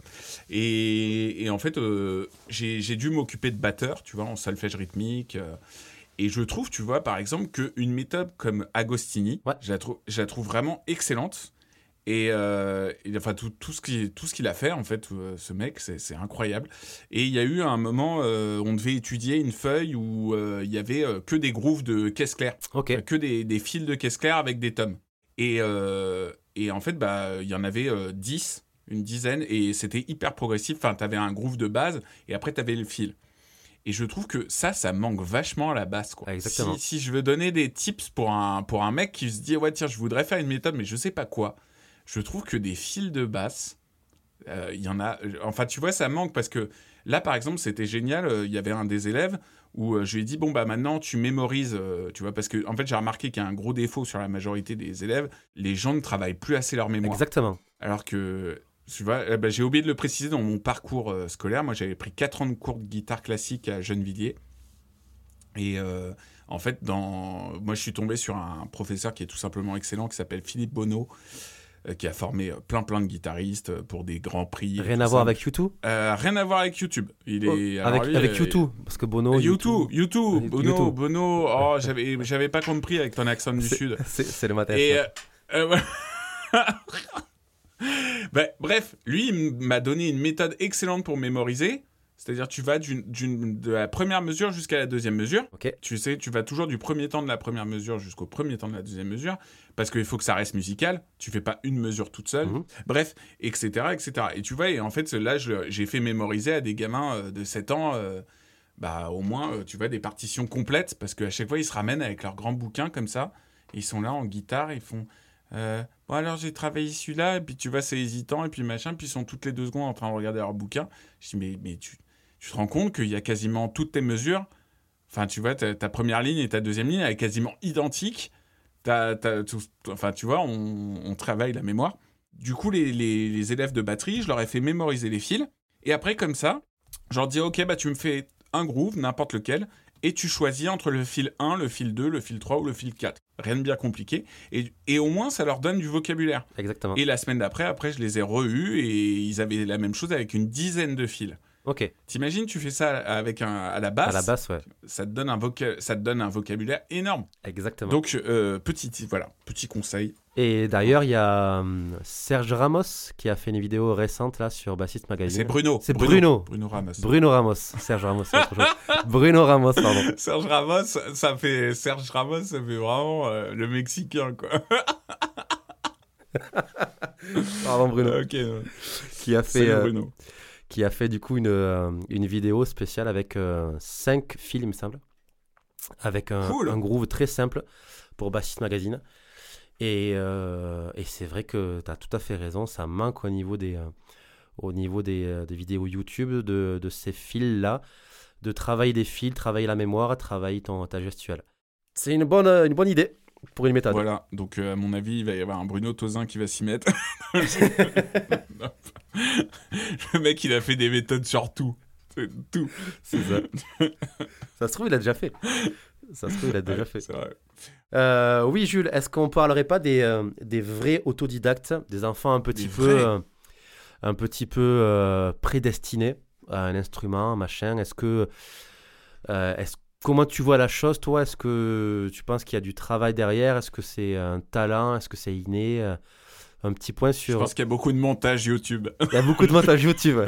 Et, et en fait, euh, j'ai dû m'occuper de batteur, tu vois, en solfège rythmique. et je trouve, tu vois, par exemple, qu'une méthode comme Agostini, Ouais. je, la trouve, je la trouve vraiment excellente. Et, euh, et enfin, tout, tout ce qui- tout ce qu'il a fait, en fait, euh, ce mec, c'est incroyable. Et il y a eu un moment, euh, on devait étudier une feuille où euh, il y avait que des grooves de caisse claire, Ok, Euh, que des, des fils de caisse claire avec des tomes. Et, et en fait, bah, il y en avait euh, 10, une dizaine, et c'était hyper progressif. Enfin, tu avais un groove de base, et après, tu avais le fil. Et je trouve que ça, ça manque vachement à la basse. Quoi. Exactement. Si, si je veux donner des tips pour un, pour un mec qui se dit, ouais, tiens, je voudrais faire une méthode, mais je sais pas quoi, je trouve que des fils de basse, euh, il y en a. Enfin, tu vois, ça manque parce que là, par exemple, c'était génial. euh, Il y avait un des élèves où euh, je lui ai dit, bon, bah maintenant, tu mémorises, euh, tu vois, parce que, en fait, j'ai remarqué qu'il y a un gros défaut sur la majorité des élèves. Les gens ne travaillent plus assez leur mémoire. exactement. Alors que, tu vois, euh, bah, j'ai oublié de le préciser dans mon parcours euh, scolaire. Moi, j'avais pris 4 ans de cours de guitare classique à Gennevilliers. Et euh, en fait, dans... moi, je suis tombé sur un professeur qui est tout simplement excellent, qui s'appelle Philippe Bonneau, euh, qui a formé euh, plein, plein de guitaristes euh, pour des grands prix. Rien à voir avec YouTube? Euh, rien à voir avec YouTube. Il est... alors Avec, euh, YouTube, parce que Bono. YouTube, YouTube, YouTube. Bono, Bono. Oh, j'avais, j'avais pas compris avec ton accent du sud. C'est le matin. Et euh, euh. Ben, bref, lui, il m'a donné une méthode excellente pour mémoriser. C'est-à-dire, tu vas d'une, d'une- de la première mesure jusqu'à la deuxième mesure. Tu sais, tu vas toujours du premier temps de la première mesure jusqu'au premier temps de la deuxième mesure, parce qu'il faut que ça reste musical. Tu fais pas une mesure toute seule. Mhm. Bref, etc., etc. Et tu vois, et en fait, là, je- j'ai fait mémoriser à des gamins euh, de 7 ans, euh, bah, au moins, euh, tu vois, des partitions complètes, parce qu'à chaque fois, ils se ramènent avec leurs grands bouquins comme ça. Ils sont là en guitare, ils font. Euh, bon, alors j'ai travaillé celui-là, et puis tu vois, c'est hésitant, et puis machin, puis ils sont toutes les deux secondes en train de regarder leur bouquin. Je dis, mais, mais tu, tu te rends compte qu'il y a quasiment toutes tes mesures? Enfin, tu vois, ta, ta première ligne et ta deuxième ligne, elle est quasiment identique. Tout- enfin, tu vois, on, on travaille la mémoire. Du coup, les, les- les élèves de batterie, je leur ai fait mémoriser les fils. Et après, comme ça, je leur dis, OK, bah, tu me fais un groove, n'importe lequel, et tu choisis entre le fil 1, le fil 2, le fil 3 ou le fil 4. Rien de bien compliqué. Et, et au moins, ça leur donne du vocabulaire. Exactement. Et la semaine d'après, après, je les ai re-eus et ils avaient la même chose avec une dizaine de fils. Ok. T'imagines, tu fais ça avec un, à la basse, À la basse, ouais. Ça, te donne un voca- ça te donne un vocabulaire énorme. Exactement. Donc, euh, petit, voilà, petit conseil. Et d'ailleurs, il y a hum, Serge Ramos qui a fait une vidéo récente là sur Bassiste Magazine. C'est Bruno. C'est Bruno. Bruno Ramos. Bruno Ramos. Serge Ramos, c'est autre chose. Bruno Ramos, pardon. Serge Ramos, ça fait Serge Ramos, ça fait vraiment euh, le Mexicain, quoi. Pardon, Bruno. ok. Qui a fait, euh, Bruno. Qui a fait du coup une, euh, une vidéo spéciale avec 5 films, il me semble. Avec un, Cool. un groove très simple pour Bassiste Magazine. Et, euh, et c'est vrai que tu as tout à fait raison, ça manque au niveau des, euh, au niveau des, euh, des vidéos YouTube de, de ces fils-là, de travailler des fils, travailler la mémoire, travailler ton, ta gestuelle. C'est une bonne, euh, une bonne idée pour une méthode. Voilà, donc euh, à mon avis, il va y avoir un Bruno Tozin qui va s'y mettre. le mec, il a fait des méthodes sur tout. C'est Tout. C'est ça. ça se trouve, il a déjà fait. Ça se trouve, il a déjà Ouais, fait. vrai. Euh, oui, Jules, est-ce qu'on parlerait pas des, euh, des vrais autodidactes, des enfants un petit Des peu, un petit peu prédestinés à un instrument, machin? Est-ce que, est-ce, comment tu vois la chose, toi? Est-ce que tu penses qu'il y a du travail derrière? Est-ce que c'est un talent? Est-ce que c'est inné? Euh, Un petit point Je sur. pense qu'il y a beaucoup de montage YouTube. Il y a beaucoup de montage YouTube.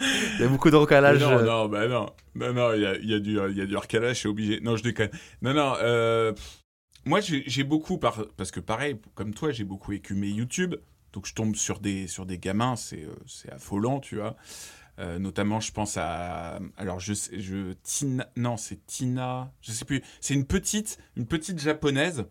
Il y a beaucoup de recalage. non, euh, non, bah non. Non, non, il y a, il y, a du- il y a du recalage, c'est obligé. Non, je déconne. Non, non, euh, moi, j'ai beaucoup, par, parce que pareil, comme toi, j'ai beaucoup écumé YouTube. Donc, je tombe sur des, sur des gamins, c'est euh, c'est affolant, tu vois. Euh, notamment, je pense à. Alors, je sais. Je, Tina. Non, c'est Tina. Je sais plus. C'est une petite, une petite japonaise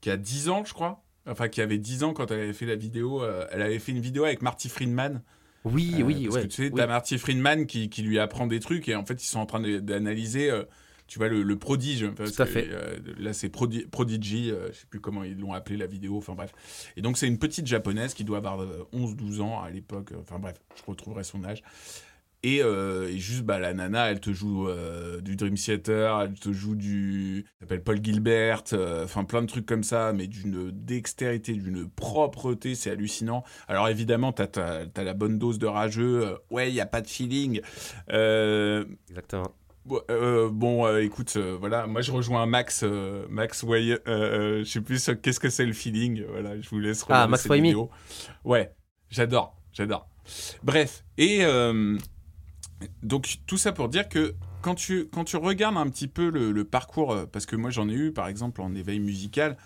qui a 10 ans, je crois. Enfin, qui avait 10 ans quand elle avait fait la vidéo. euh, elle avait fait une vidéo avec Marty Friedman. Oui, Euh, oui, parce ouais. que tu sais, oui. t'as Marty Friedman qui, qui lui apprend des trucs et en fait, ils sont en train d'analyser euh, tu vois, le, le prodige. Parce Tout à que, fait. euh, là, c'est Prodi- Prodigy, euh, je sais plus comment ils l'ont appelé la vidéo, enfin bref. Et donc, c'est une petite japonaise qui doit avoir euh, 11-12 ans à l'époque, euh, enfin bref, je retrouverai son âge. Et, euh, et juste, bah, la nana, elle te joue euh, du Dream Theater, elle te joue du. Elle s'appelle Paul Gilbert, euh, enfin plein de trucs comme ça, mais d'une dextérité, d'une propreté, c'est hallucinant. Alors évidemment, t'as as, la bonne dose de rageux, euh, ouais, il n'y a pas de feeling. Euh, Exactement. Bon, euh, bon, euh, écoute, euh, voilà, moi je rejoins Max, euh, Max Way, euh, euh, je sais plus euh, qu'est-ce que c'est le feeling, euh, voilà, je vous laisse regarder Ah, Max vidéo. Ouais, j'adore, j'adore. Bref, et euh, donc tout ça pour dire que quand tu, quand tu regardes un petit peu le, le parcours, euh, parce que moi j'en ai eu par exemple en éveil musical,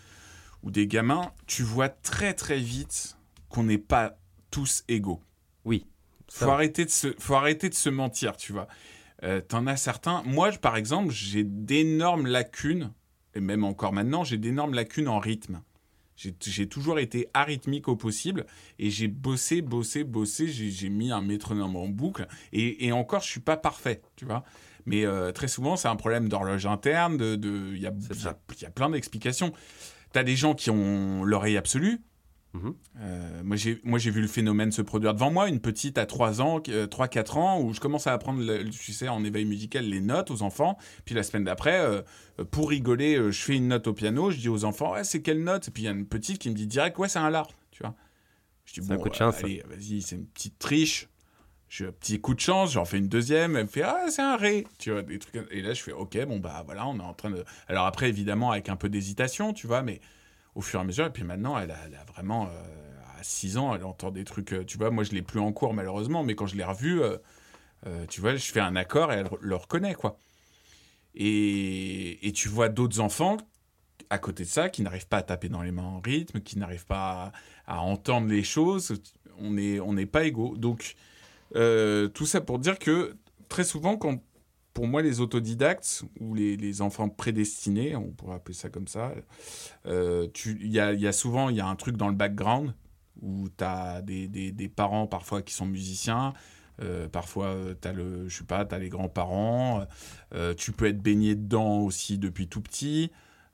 ou des gamins, tu vois très très vite qu'on n'est pas tous égaux. Oui. Faut arrêter, de se, faut arrêter de se mentir, tu vois. Euh, T'en as certains. Moi, par exemple, j'ai d'énormes lacunes, et même encore maintenant, j'ai d'énormes lacunes en rythme. J'ai toujours été arythmique au possible, et j'ai bossé, bossé, bossé. J'ai mis un métronome en boucle, et, et encore, je suis pas parfait, tu vois. Mais euh, très souvent, c'est un problème d'horloge interne. De, de- il y, a, C'est il y a- ça. il y a plein d'explications. T'as des gens qui ont l'oreille absolue, Mhm. euh, moi, j'ai, moi, j'ai vu le phénomène se produire devant moi, une petite à 3 ans, 3-4 ans, où je commence à apprendre, tu sais, en éveil musical, les notes aux enfants. Puis la semaine d'après, euh, pour rigoler, euh, je fais une note au piano, je dis aux enfants, ouais, c'est quelle note? Et puis il y a une petite qui me dit direct, ouais, c'est un la, tu vois. Je dis, un bon, coup de chance. euh, allez, vas-y, c'est une petite triche. J'ai un petit coup de chance, j'en fais une deuxième, elle me fait ah c'est un ré, tu vois des trucs et là je fais ok bon bah voilà on est en train de alors après évidemment avec un peu d'hésitation tu vois mais au fur et à mesure. Et puis maintenant elle a, vraiment euh, à 6 ans elle entend des trucs euh, tu vois moi je l'ai plus en cours malheureusement mais quand je l'ai revue euh, tu vois je fais un accord et elle le reconnaît quoi. Et, et tu vois d'autres enfants à côté de ça qui n'arrivent pas à taper dans les mains en rythme qui n'arrivent pas à, entendre les choses. On n'est on n'est pas égaux. Donc tout ça pour dire que très souvent, quand, pour moi, les autodidactes ou les, enfants prédestinés, on pourrait appeler ça comme ça, euh, il y, a, y a souvent y a un truc dans le background où tu as des, parents parfois qui sont musiciens. euh, parfois, tu as, le, t'as les grands-parents. euh, tu peux être baigné dedans aussi depuis tout petit.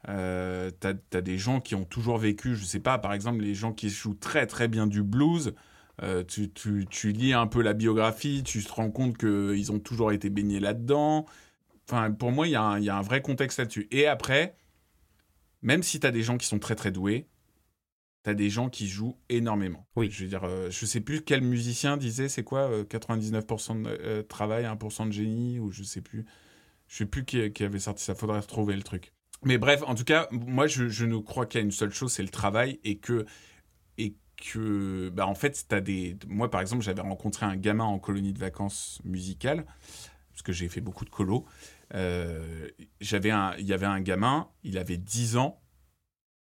Euh, tu as, des gens qui ont toujours vécu, je sais pas, par exemple, les gens qui jouent très très bien du blues. Euh, tu, tu- tu lis un peu la biographie, tu te rends compte qu'ils ont toujours été baignés là-dedans. Enfin, pour moi, il y, a un- il y a un vrai contexte là-dessus. Et après, même si tu as des gens qui sont très très doués, tu as des gens qui jouent énormément. Oui. Je veux dire, euh, je sais plus quel musicien disait, c'est quoi, euh, 99% de euh, travail, 1% de génie, ou je sais plus. Je sais plus qui, qui avait sorti ça, faudrait retrouver le truc. Mais bref, en tout cas, moi, je, je ne crois qu'il y a une seule chose, c'est le travail, et que, et que, bah, en fait, t'as des. Moi, par exemple, j'avais rencontré un gamin en colonie de vacances musicale, parce que j'ai fait beaucoup de colos. Euh, j'avais un, il y avait un gamin, il avait 10 ans,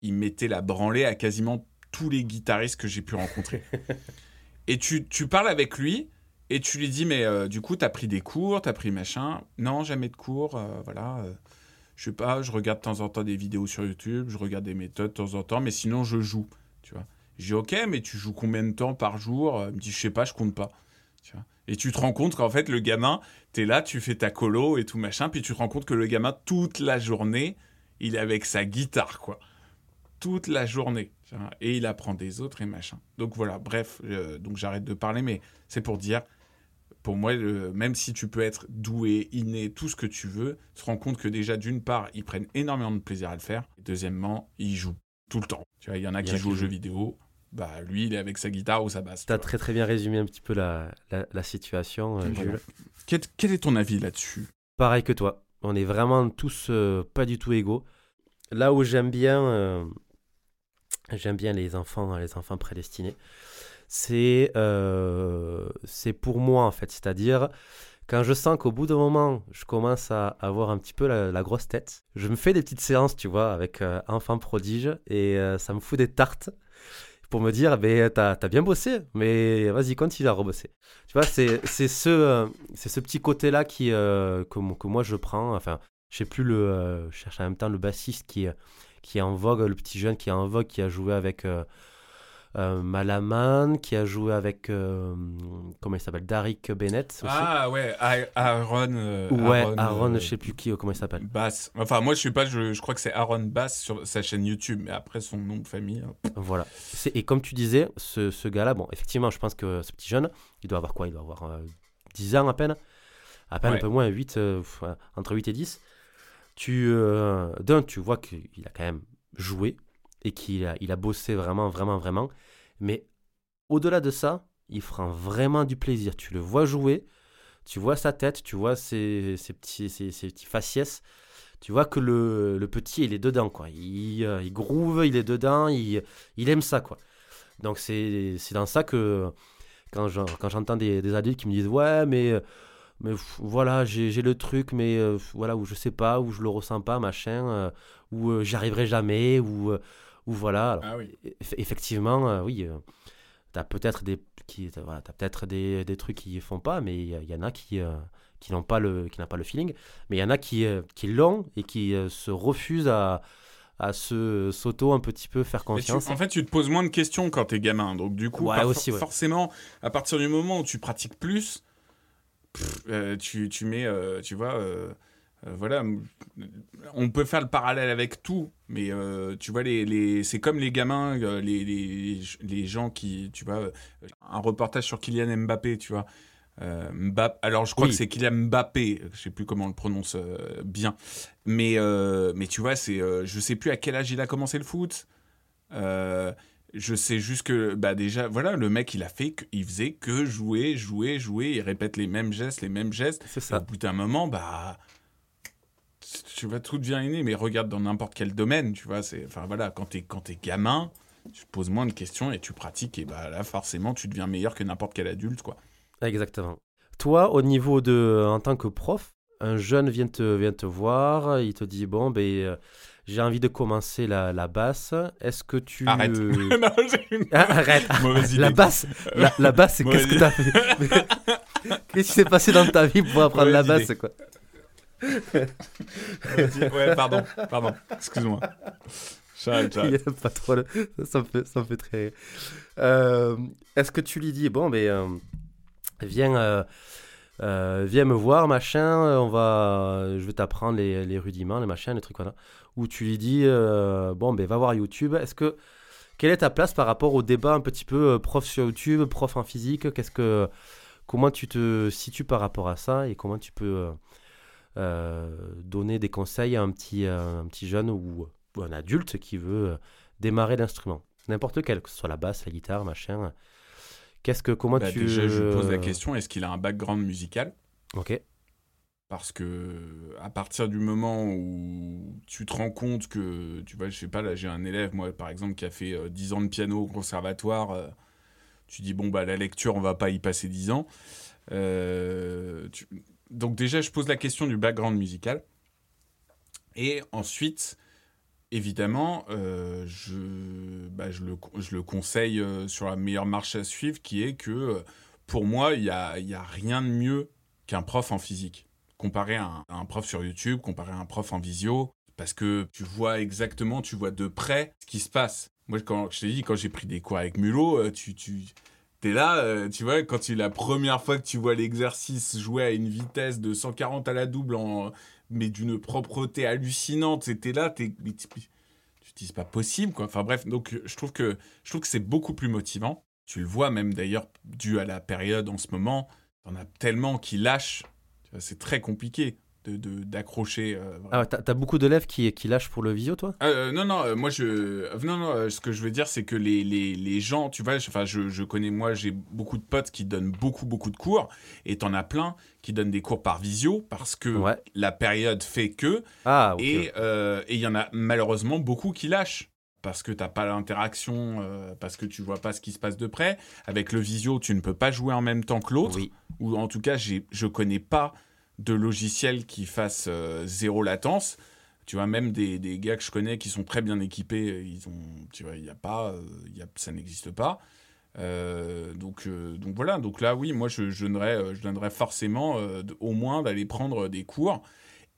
il mettait la branlée à quasiment tous les guitaristes que j'ai pu rencontrer. et tu, tu parles avec lui, et tu lui dis, mais euh, du coup, t'as pris des cours, t'as pris machin. Non, jamais de cours, euh, voilà. euh, je sais pas, je regarde de temps en temps des vidéos sur YouTube, je regarde des méthodes de temps en temps, mais sinon, je joue. Je dis, ok, mais tu joues combien de temps par jour? Il me dit, je sais pas, je compte pas. Tu vois. Et tu te rends compte qu'en fait, le gamin, t'es là, tu fais ta colo et tout machin, puis tu te rends compte que le gamin, toute la journée, il est avec sa guitare, quoi. Toute la journée. tu vois. Et il apprend des autres et machin. Donc voilà, bref, euh, donc j'arrête de parler, mais c'est pour dire, pour moi, même si tu peux être doué, inné, tout ce que tu veux, tu te rends compte que déjà, d'une part, ils prennent énormément de plaisir à le faire. Et deuxièmement, ils jouent tout le temps. Tu vois, il y en a y qui jouent qui aux jeux vidéo. Bah, lui, il est avec sa guitare ou sa basse. Tu as très très bien résumé un petit peu la, la, la situation, euh. Jules. Quel, quel est ton avis là-dessus? Pareil que toi. On est vraiment tous euh, pas du tout égaux. Là où j'aime bien, euh, j'aime bien les enfants, les enfants prédestinés, c'est c'est pour moi en fait. C'est-à-dire quand je sens qu'au bout d'un moment, je commence à avoir un petit peu la, la grosse tête, je me fais des petites séances, tu vois, avec enfants prodiges et ça me fout des tartes pour me dire, ben, t'as as bien bossé, mais vas-y, continue à rebosser. Tu vois, c'est ce, euh, c'est ce petit côté-là qui, euh, que, que moi je prends. Enfin, je sais plus le. euh, je cherche en même temps le bassiste qui, qui est en vogue, le petit jeune qui est en vogue, qui a joué avec. Euh, Malaman, qui a joué avec, euh, comment il s'appelle, Darik Bennett aussi. Ah ouais, Aaron. euh, ouais, Aaron, Aaron, je sais plus qui, comment il s'appelle. Bass. Enfin, moi, je sais pas, je, je crois que c'est Aaron Bass sur sa chaîne YouTube, mais après son nom de famille. hein. Voilà. Et comme tu disais, ce, ce gars-là, bon, effectivement, je pense que ce petit jeune, il doit avoir quoi? Il doit avoir euh, 10 ans à peine? À peine Ouais. un peu moins, 8, euh, pff, ouais, entre 8 et 10. Tu, euh, d'un, tu vois qu'il a quand même joué et qu'il a, il a bossé vraiment, vraiment, vraiment. Mais au-delà de ça, il prend vraiment du plaisir. Tu le vois jouer, tu vois sa tête, tu vois ses, ses petits, ses, petits faciès. Tu vois que le, le petit, il est dedans, quoi. Il, euh, il groove, il est dedans, il, il aime ça, quoi. Donc c'est dans ça que quand j'en- quand j'entends des, des adultes qui me disent ouais mais mais voilà j'ai le truc mais euh, voilà où je sais pas où je le ressens pas machin euh, ou euh, arriverai jamais ou ou voilà Alors, Ah oui. eff- effectivement euh, oui euh, t'as peut-être des qui voilà, des, des trucs qui font pas mais il y, en a qui euh, qui n'ont pas le qui pas le feeling mais il y en a qui euh, qui l'ont et qui se refusent à à se s'auto un petit peu faire tu- confiance en fait, tu te poses moins de questions quand t'es gamin. Donc, du coup, Ouais, par- aussi, ouais. forcément, à partir du moment où tu pratiques plus, pff, tu, tu mets, tu vois, euh, voilà, on peut faire le parallèle avec tout, mais euh, tu vois, les, les, c'est comme les gamins, euh, les, les, les gens qui, tu vois, un reportage sur Kylian Mbappé, tu vois. Euh, alors je crois Oui. que c'est Kylian Mbappé, je sais plus comment on le prononce bien, mais mais tu vois c'est, je sais plus à quel âge il a commencé le foot. Je sais juste que bah déjà voilà le mec il a fait il faisait que jouer jouer jouer il répète les mêmes gestes les mêmes gestes c'est Et au ça bout d'un moment bah tu vois tout devient inné mais regarde dans n'importe quel domaine tu vois c'est enfin voilà quand t'es quand t'es gamin tu te poses moins de questions et tu pratiques et bah là forcément tu deviens meilleur que n'importe quel adulte quoi Exactement. Toi, au niveau de, en tant que prof, un jeune vient te, vient te voir, il te dit bon, ben, euh, j'ai envie de commencer la, la basse. Est-ce que tu arrête Non, j'ai une Ah, arrête. mauvaise idée La basse, la, la basse, c'est qu'est-ce que t'as fait? Qu'est-ce qui s'est passé dans ta vie pour apprendre la basse, quoi? Ouais pardon pardon excuse-moi j'arrête j'arrête pas trop ça, me fait, ça me fait très. Euh, Est-ce que tu lui dis, bon, ben, euh, viens, euh, viens me voir, machin, on va, je vais t'apprendre les, les rudiments, les machins, les trucs, voilà. Ou tu lui dis, bon, ben, va voir YouTube. Est-ce que, quelle est ta place par rapport au débat un petit peu prof sur YouTube, prof en physique? Qu'est-ce que, comment tu te situes par rapport à ça et comment tu peux donner des conseils à un petit, euh, un petit jeune ou, ou un adulte qui veut euh, démarrer l'instrument N'importe quel, que ce soit la basse, la guitare, machin. Qu'est-ce que, comment Bah, tu... déjà je pose la question est-ce qu'il a un background musical? Ok. Parce que à partir du moment où tu te rends compte que, tu vois, je sais pas, là j'ai un élève, moi par exemple, qui a fait euh, 10 ans de piano au conservatoire, euh, tu dis, bon, bah la lecture, on va pas y passer 10 ans. Euh, tu- Donc déjà, je pose la question du background musical. Et ensuite, évidemment, euh, je, bah, je, le, je le conseille euh, sur la meilleure marche à suivre, qui est que euh, pour moi, il n'y a, a rien de mieux qu'un prof en physique comparé à un, prof sur YouTube, comparé à un prof en visio, parce que tu vois exactement, tu vois de près ce qui se passe. Moi, quand je t'ai dit, quand j'ai pris des cours avec Mulot, tu es là, euh, tu vois, quand tu la première fois que tu vois l'exercice jouer à une vitesse de 140 à la double, en, mais d'une propreté hallucinante, là, t'es, mais tu, te dis, c'est pas possible, quoi. Enfin bref, donc je trouve que, je trouve que c'est beaucoup plus motivant. Tu le vois même d'ailleurs, dû à la période en ce moment, t'en as tellement qui lâchent C'est très compliqué de, de- d'accrocher. euh. Ah, t'as beaucoup d'élèves qui, qui lâchent pour le visio, toi? Euh, non, non, euh, moi je. euh, Non, non, euh, ce que je veux dire, c'est que les, les, les gens, tu vois, enfin, je, je connais, moi, j'ai beaucoup de potes qui donnent beaucoup, beaucoup de cours, et t'en as plein qui donnent des cours par visio parce que Ouais. la période fait que, Ah, et euh, et il y en a malheureusement beaucoup qui lâchent. Parce que t'as pas l'interaction, euh, parce que tu vois pas ce qui se passe de près. Avec le visio, tu ne peux pas jouer en même temps que l'autre Oui. ou en tout cas, je connais pas de logiciel qui fasse euh, zéro latence. Tu vois, même des, des gars que je connais qui sont très bien équipés, ils ont, tu vois, il a pas, euh, y a, ça n'existe pas. Euh, donc, donc voilà, donc là, oui, moi, je, je donnerais, je donnerais forcément au moins d'aller prendre des cours.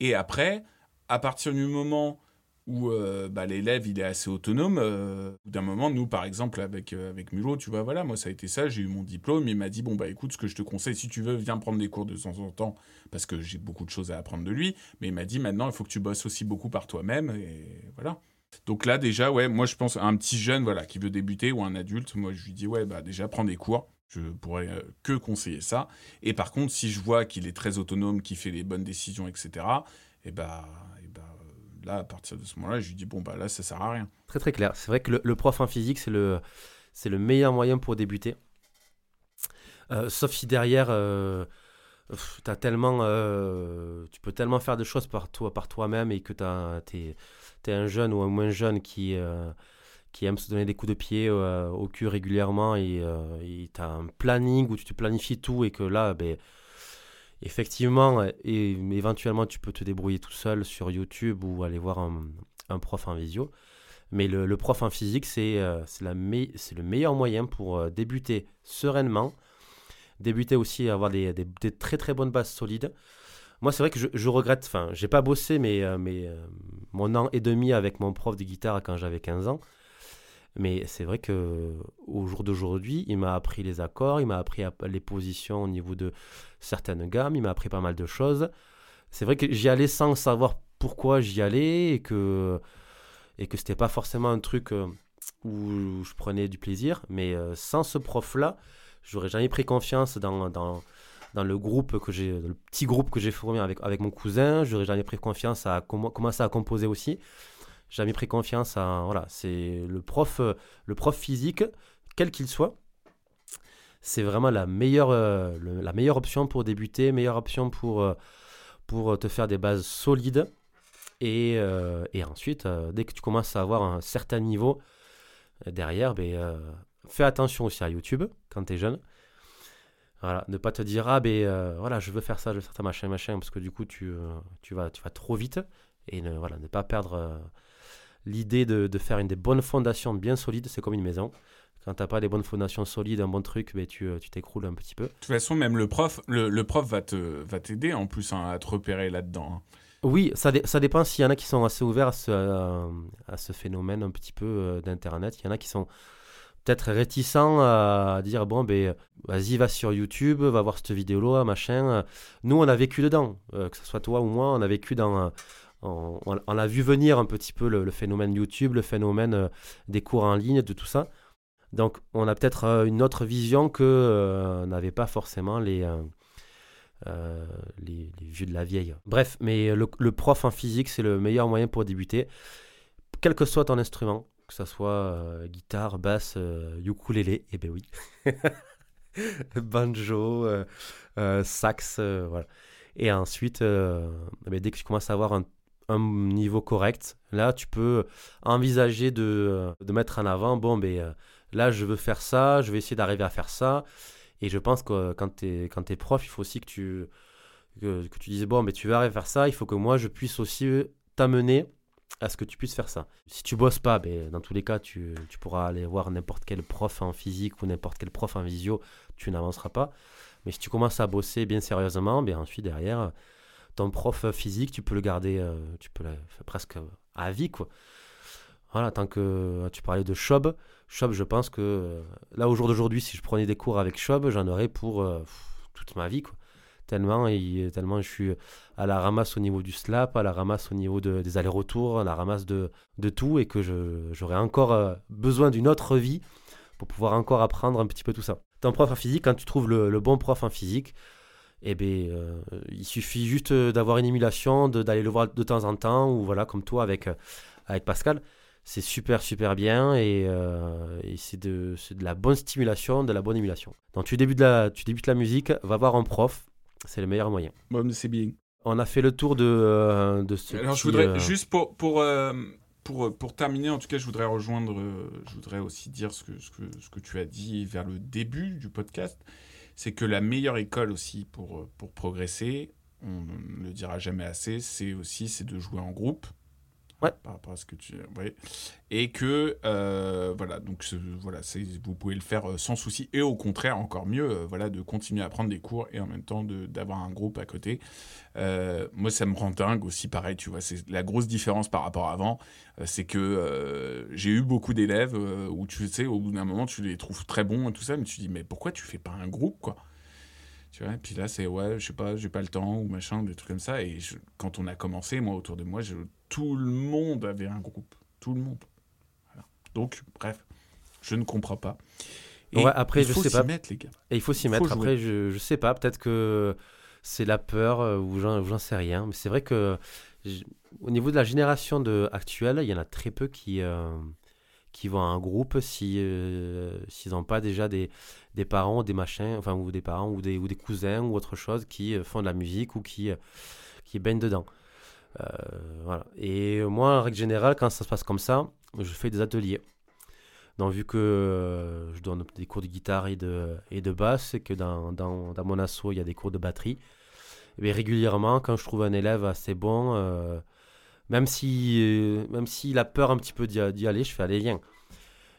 Et après, à partir du moment où bah, l'élève il est assez autonome. D'un moment, nous par exemple avec, avec Mulot, tu vois, voilà, moi ça a été ça, j'ai eu mon diplôme, il m'a dit bon bah écoute, ce que je te conseille, si tu veux, viens prendre des cours de temps en temps, parce que j'ai beaucoup de choses à apprendre de lui, mais il m'a dit maintenant il faut que tu bosses aussi beaucoup par toi-même, et voilà. Donc là déjà, ouais, moi je pense à un petit jeune voilà, qui veut débuter ou un adulte, moi je lui dis ouais, bah déjà prends des cours. Je pourrais que conseiller ça. Et par contre, si je vois qu'il est très autonome, qu'il fait les bonnes décisions, etc., et bah, là, à partir de ce moment-là, je lui dis, bon, bah là, ça sert à rien. Très, très clair. C'est vrai que le, prof en physique, c'est le, c'est le meilleur moyen pour débuter. Euh, sauf si derrière, euh, as tellement, euh, tu peux tellement faire de choses par, toi, par toi-même et que tu es, un jeune ou un moins jeune qui, euh, qui aime se donner des coups de pied au cul régulièrement et tu as un planning où tu te planifies tout et que là, ben, effectivement, et éventuellement, tu peux te débrouiller tout seul sur YouTube ou aller voir un, prof en visio. Mais le, prof en physique, c'est euh, le meilleur moyen pour euh, débuter sereinement, débuter aussi, avoir des, des, très très bonnes bases solides. Moi, c'est vrai que je, regrette, enfin, j'ai pas bossé, mais, euh, mais mon an et demi avec mon prof de guitare quand j'avais 15 ans, mais c'est vrai que au jour d'aujourd'hui, il m'a appris les accords, il m'a appris les positions au niveau de certaines gammes, il m'a appris pas mal de choses. C'est vrai que j'y allais sans savoir pourquoi j'y allais et que et que c'était pas forcément un truc euh, où je prenais du plaisir. Mais euh, sans ce prof-là, j'aurais jamais pris confiance dans, dans, dans le groupe que j'ai, le petit groupe que j'ai formé avec, avec mon cousin. J'aurais jamais pris confiance à commencer à composer aussi jamais pris confiance à. Voilà, c'est le prof, euh, le prof physique, quel qu'il soit. C'est vraiment la meilleure, euh, la meilleure option pour débuter, meilleure option pour, euh, pour te faire des bases solides. Et, et ensuite, dès que tu commences à avoir un certain niveau derrière, ben, fais attention aussi à YouTube quand tu es jeune. Voilà, ne pas te dire, ah ben voilà, je veux faire ça, je veux faire ça, machin, machin, parce que du coup, tu, tu, vas, tu vas trop vite. Et ne, voilà, ne pas perdre l'idée de, faire une des bonnes fondations bien solides, c'est comme une maison. Quand tu n'as pas des bonnes fondations solides, un bon truc, ben tu euh, t'écroules un petit peu. De toute façon, même le prof, le, prof va te va t'aider en plus hein, à te repérer là-dedans. Hein. Oui, ça, ça dépend s'il y en a qui sont assez ouverts à ce, à, ce phénomène un petit peu euh, d'Internet. Il y en a qui sont peut-être réticents à dire bon ben vas-y va sur YouTube va voir cette vidéo là machin nous on a vécu dedans euh, que ce soit toi ou moi on a vécu dans on, a vu venir un petit peu le, phénomène YouTube, le phénomène euh, des cours en ligne, de tout ça. Donc on a peut-être euh, une autre vision que euh, n'avaient pas forcément les, les, vieux de la vieille. Bref, mais le, prof en physique, c'est le meilleur moyen pour débuter, quel que soit ton instrument, que ce soit guitare, basse, ukulélé, et eh ben oui, banjo, sax, voilà. Et ensuite, eh ben, dès que tu commences à avoir un niveau correct, là, tu peux envisager de, de mettre en avant, bon, ben, euh, là, je veux faire ça, je vais essayer d'arriver à faire ça. Et je pense que quand tu es, prof, il faut aussi que tu, que, tu dises, bon, mais ben, tu veux arriver à faire ça, il faut que moi, je puisse aussi t'amener à ce que tu puisses faire ça. Si tu bosses pas, ben, dans tous les cas, tu, tu pourras aller voir n'importe quel prof en physique ou n'importe quel prof en visio, tu n'avanceras pas. Mais si tu commences à bosser bien sérieusement, ben, ensuite, derrière, ton prof physique, tu peux le garder, euh, tu peux le, presque à vie, quoi. Voilà, tant que euh, tu parlais de Chob, Chob, je pense que euh, là, au jour d'aujourd'hui, si je prenais des cours avec Chob, j'en aurais pour toute ma vie, quoi. Tellement, et, tellement je suis à la ramasse au niveau du slap, à la ramasse au niveau des allers-retours, à la ramasse de, de tout, et que j'aurais encore besoin d'une autre vie pour pouvoir encore apprendre un petit peu tout ça. Ton prof en physique, quand tu trouves le, bon prof en physique, eh bien, euh, il suffit juste euh, d'avoir une émulation, d'aller le voir de temps en temps, ou voilà, comme toi avec, euh, avec Pascal. C'est super, super bien et, c'est de, de, la bonne stimulation, de la bonne émulation. Donc, tu débutes la, tu débutes la musique, va voir un prof, c'est le meilleur moyen. Bon, c'est bien. On a fait le tour de, de ce Alors, je voudrais, juste pour, pour, pour, pour, terminer, en tout cas, je voudrais rejoindre, je voudrais aussi dire ce que, ce, que, ce que tu as dit vers le début du podcast c'est que la meilleure école aussi pour, euh, pour progresser, on ne le dira jamais assez, c'est aussi c'est de jouer en groupe. Ouais. Par rapport à ce que tu. Ouais. Et que, euh, voilà, donc voilà, vous pouvez le faire euh, sans souci. Et au contraire, encore mieux, euh, voilà, de continuer à prendre des cours et en même temps d'avoir un groupe à côté. Euh, moi, ça me rend dingue aussi, pareil, tu vois. C'est la grosse différence par rapport à avant. euh, c'est que euh, j'ai eu beaucoup d'élèves euh, où tu sais, au bout d'un moment, tu les trouves très bons et tout ça, mais tu te dis, mais pourquoi tu fais pas un groupe, quoi? Tu vois, et puis là, c'est ouais, je sais pas, j'ai pas le temps ou machin, des trucs comme ça. Et quand on a commencé, moi, autour de moi, je- tout le monde avait un groupe. Tout le monde. Voilà. Donc, bref, je ne comprends pas. Et Ouais, après, il je faut sais s'y pas. mettre, les gars. Et il faut s'y mettre. Après, je, je sais pas, peut-être que c'est la peur euh, ou j'en sais rien. Mais c'est vrai que au niveau de la génération de, actuelle, il y en a très peu qui, euh, qui vont à un groupe si, euh, s'ils n'ont pas déjà des, des parents, des machins, enfin, ou des parents, ou des, ou des cousins, ou autre chose qui euh, font de la musique ou qui, euh, qui baignent dedans. Euh, voilà. Et moi, en règle générale, quand ça se passe comme ça, je fais des ateliers. Donc, vu que euh, je donne des cours de guitare et de, et de basse, et que dans, dans, mon asso, il y a des cours de batterie, eh bien, régulièrement, quand je trouve un élève assez bon, euh, même si s'il a peur un petit peu d'y aller, je fais aller, viens.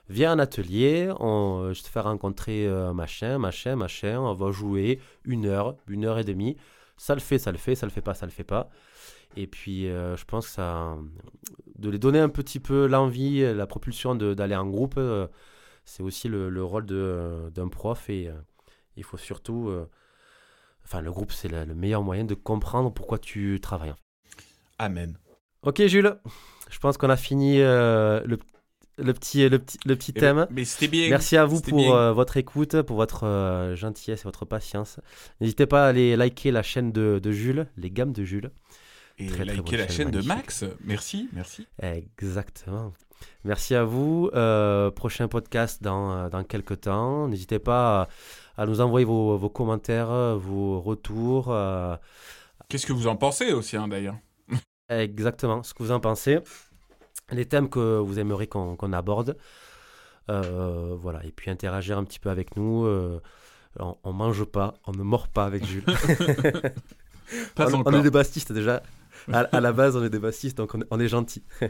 Viens en atelier, on, je te fais rencontrer machin, machin, machin, on va jouer une heure, une heure et demie. Ça le fait, ça le fait, ça le fait pas, ça le fait pas. Et puis, euh, je pense que ça, de les donner un petit peu l'envie, la propulsion d'aller en groupe, euh, c'est aussi le, le rôle d'un prof. Et euh, il faut surtout, enfin, le groupe, c'est le, le meilleur moyen de comprendre pourquoi tu travailles. Amen. Ok, Jules, je pense qu'on a fini le, le petit, le petit, le petit Eh thème. ben, mais c'était bien. Merci à vous pour euh, votre écoute, pour votre euh, gentillesse et votre patience. N'hésitez pas à aller liker la chaîne de, de Jules, les gammes de Jules. Et très, liker la chaîne, chaîne de. Max. Merci, merci. Exactement. Merci à vous. Euh, prochain podcast dans, dans quelques temps. N'hésitez pas à, à nous envoyer vos, vos commentaires, vos retours. Qu'est-ce que vous en pensez aussi, hein, d'ailleurs? Exactement ce que vous en pensez. Les thèmes que vous aimeriez qu'on aborde. Euh, voilà. Et puis interagir un petit peu avec nous. euh, on, on mange pas, on ne mord pas avec Jules. Pas on, on est des bassistes déjà. À, à la base, on est des bassistes, donc on, est- on est gentils.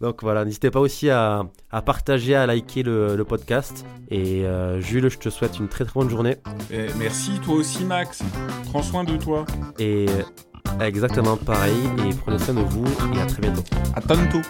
donc voilà, n'hésitez pas aussi à, à partager, à liker le, le podcast. Et euh, Jules, je te souhaite une très très bonne journée. Merci, toi aussi, Max. Prends soin de toi. Et exactement pareil. Et prenez soin de vous. Et à très bientôt. À tantôt.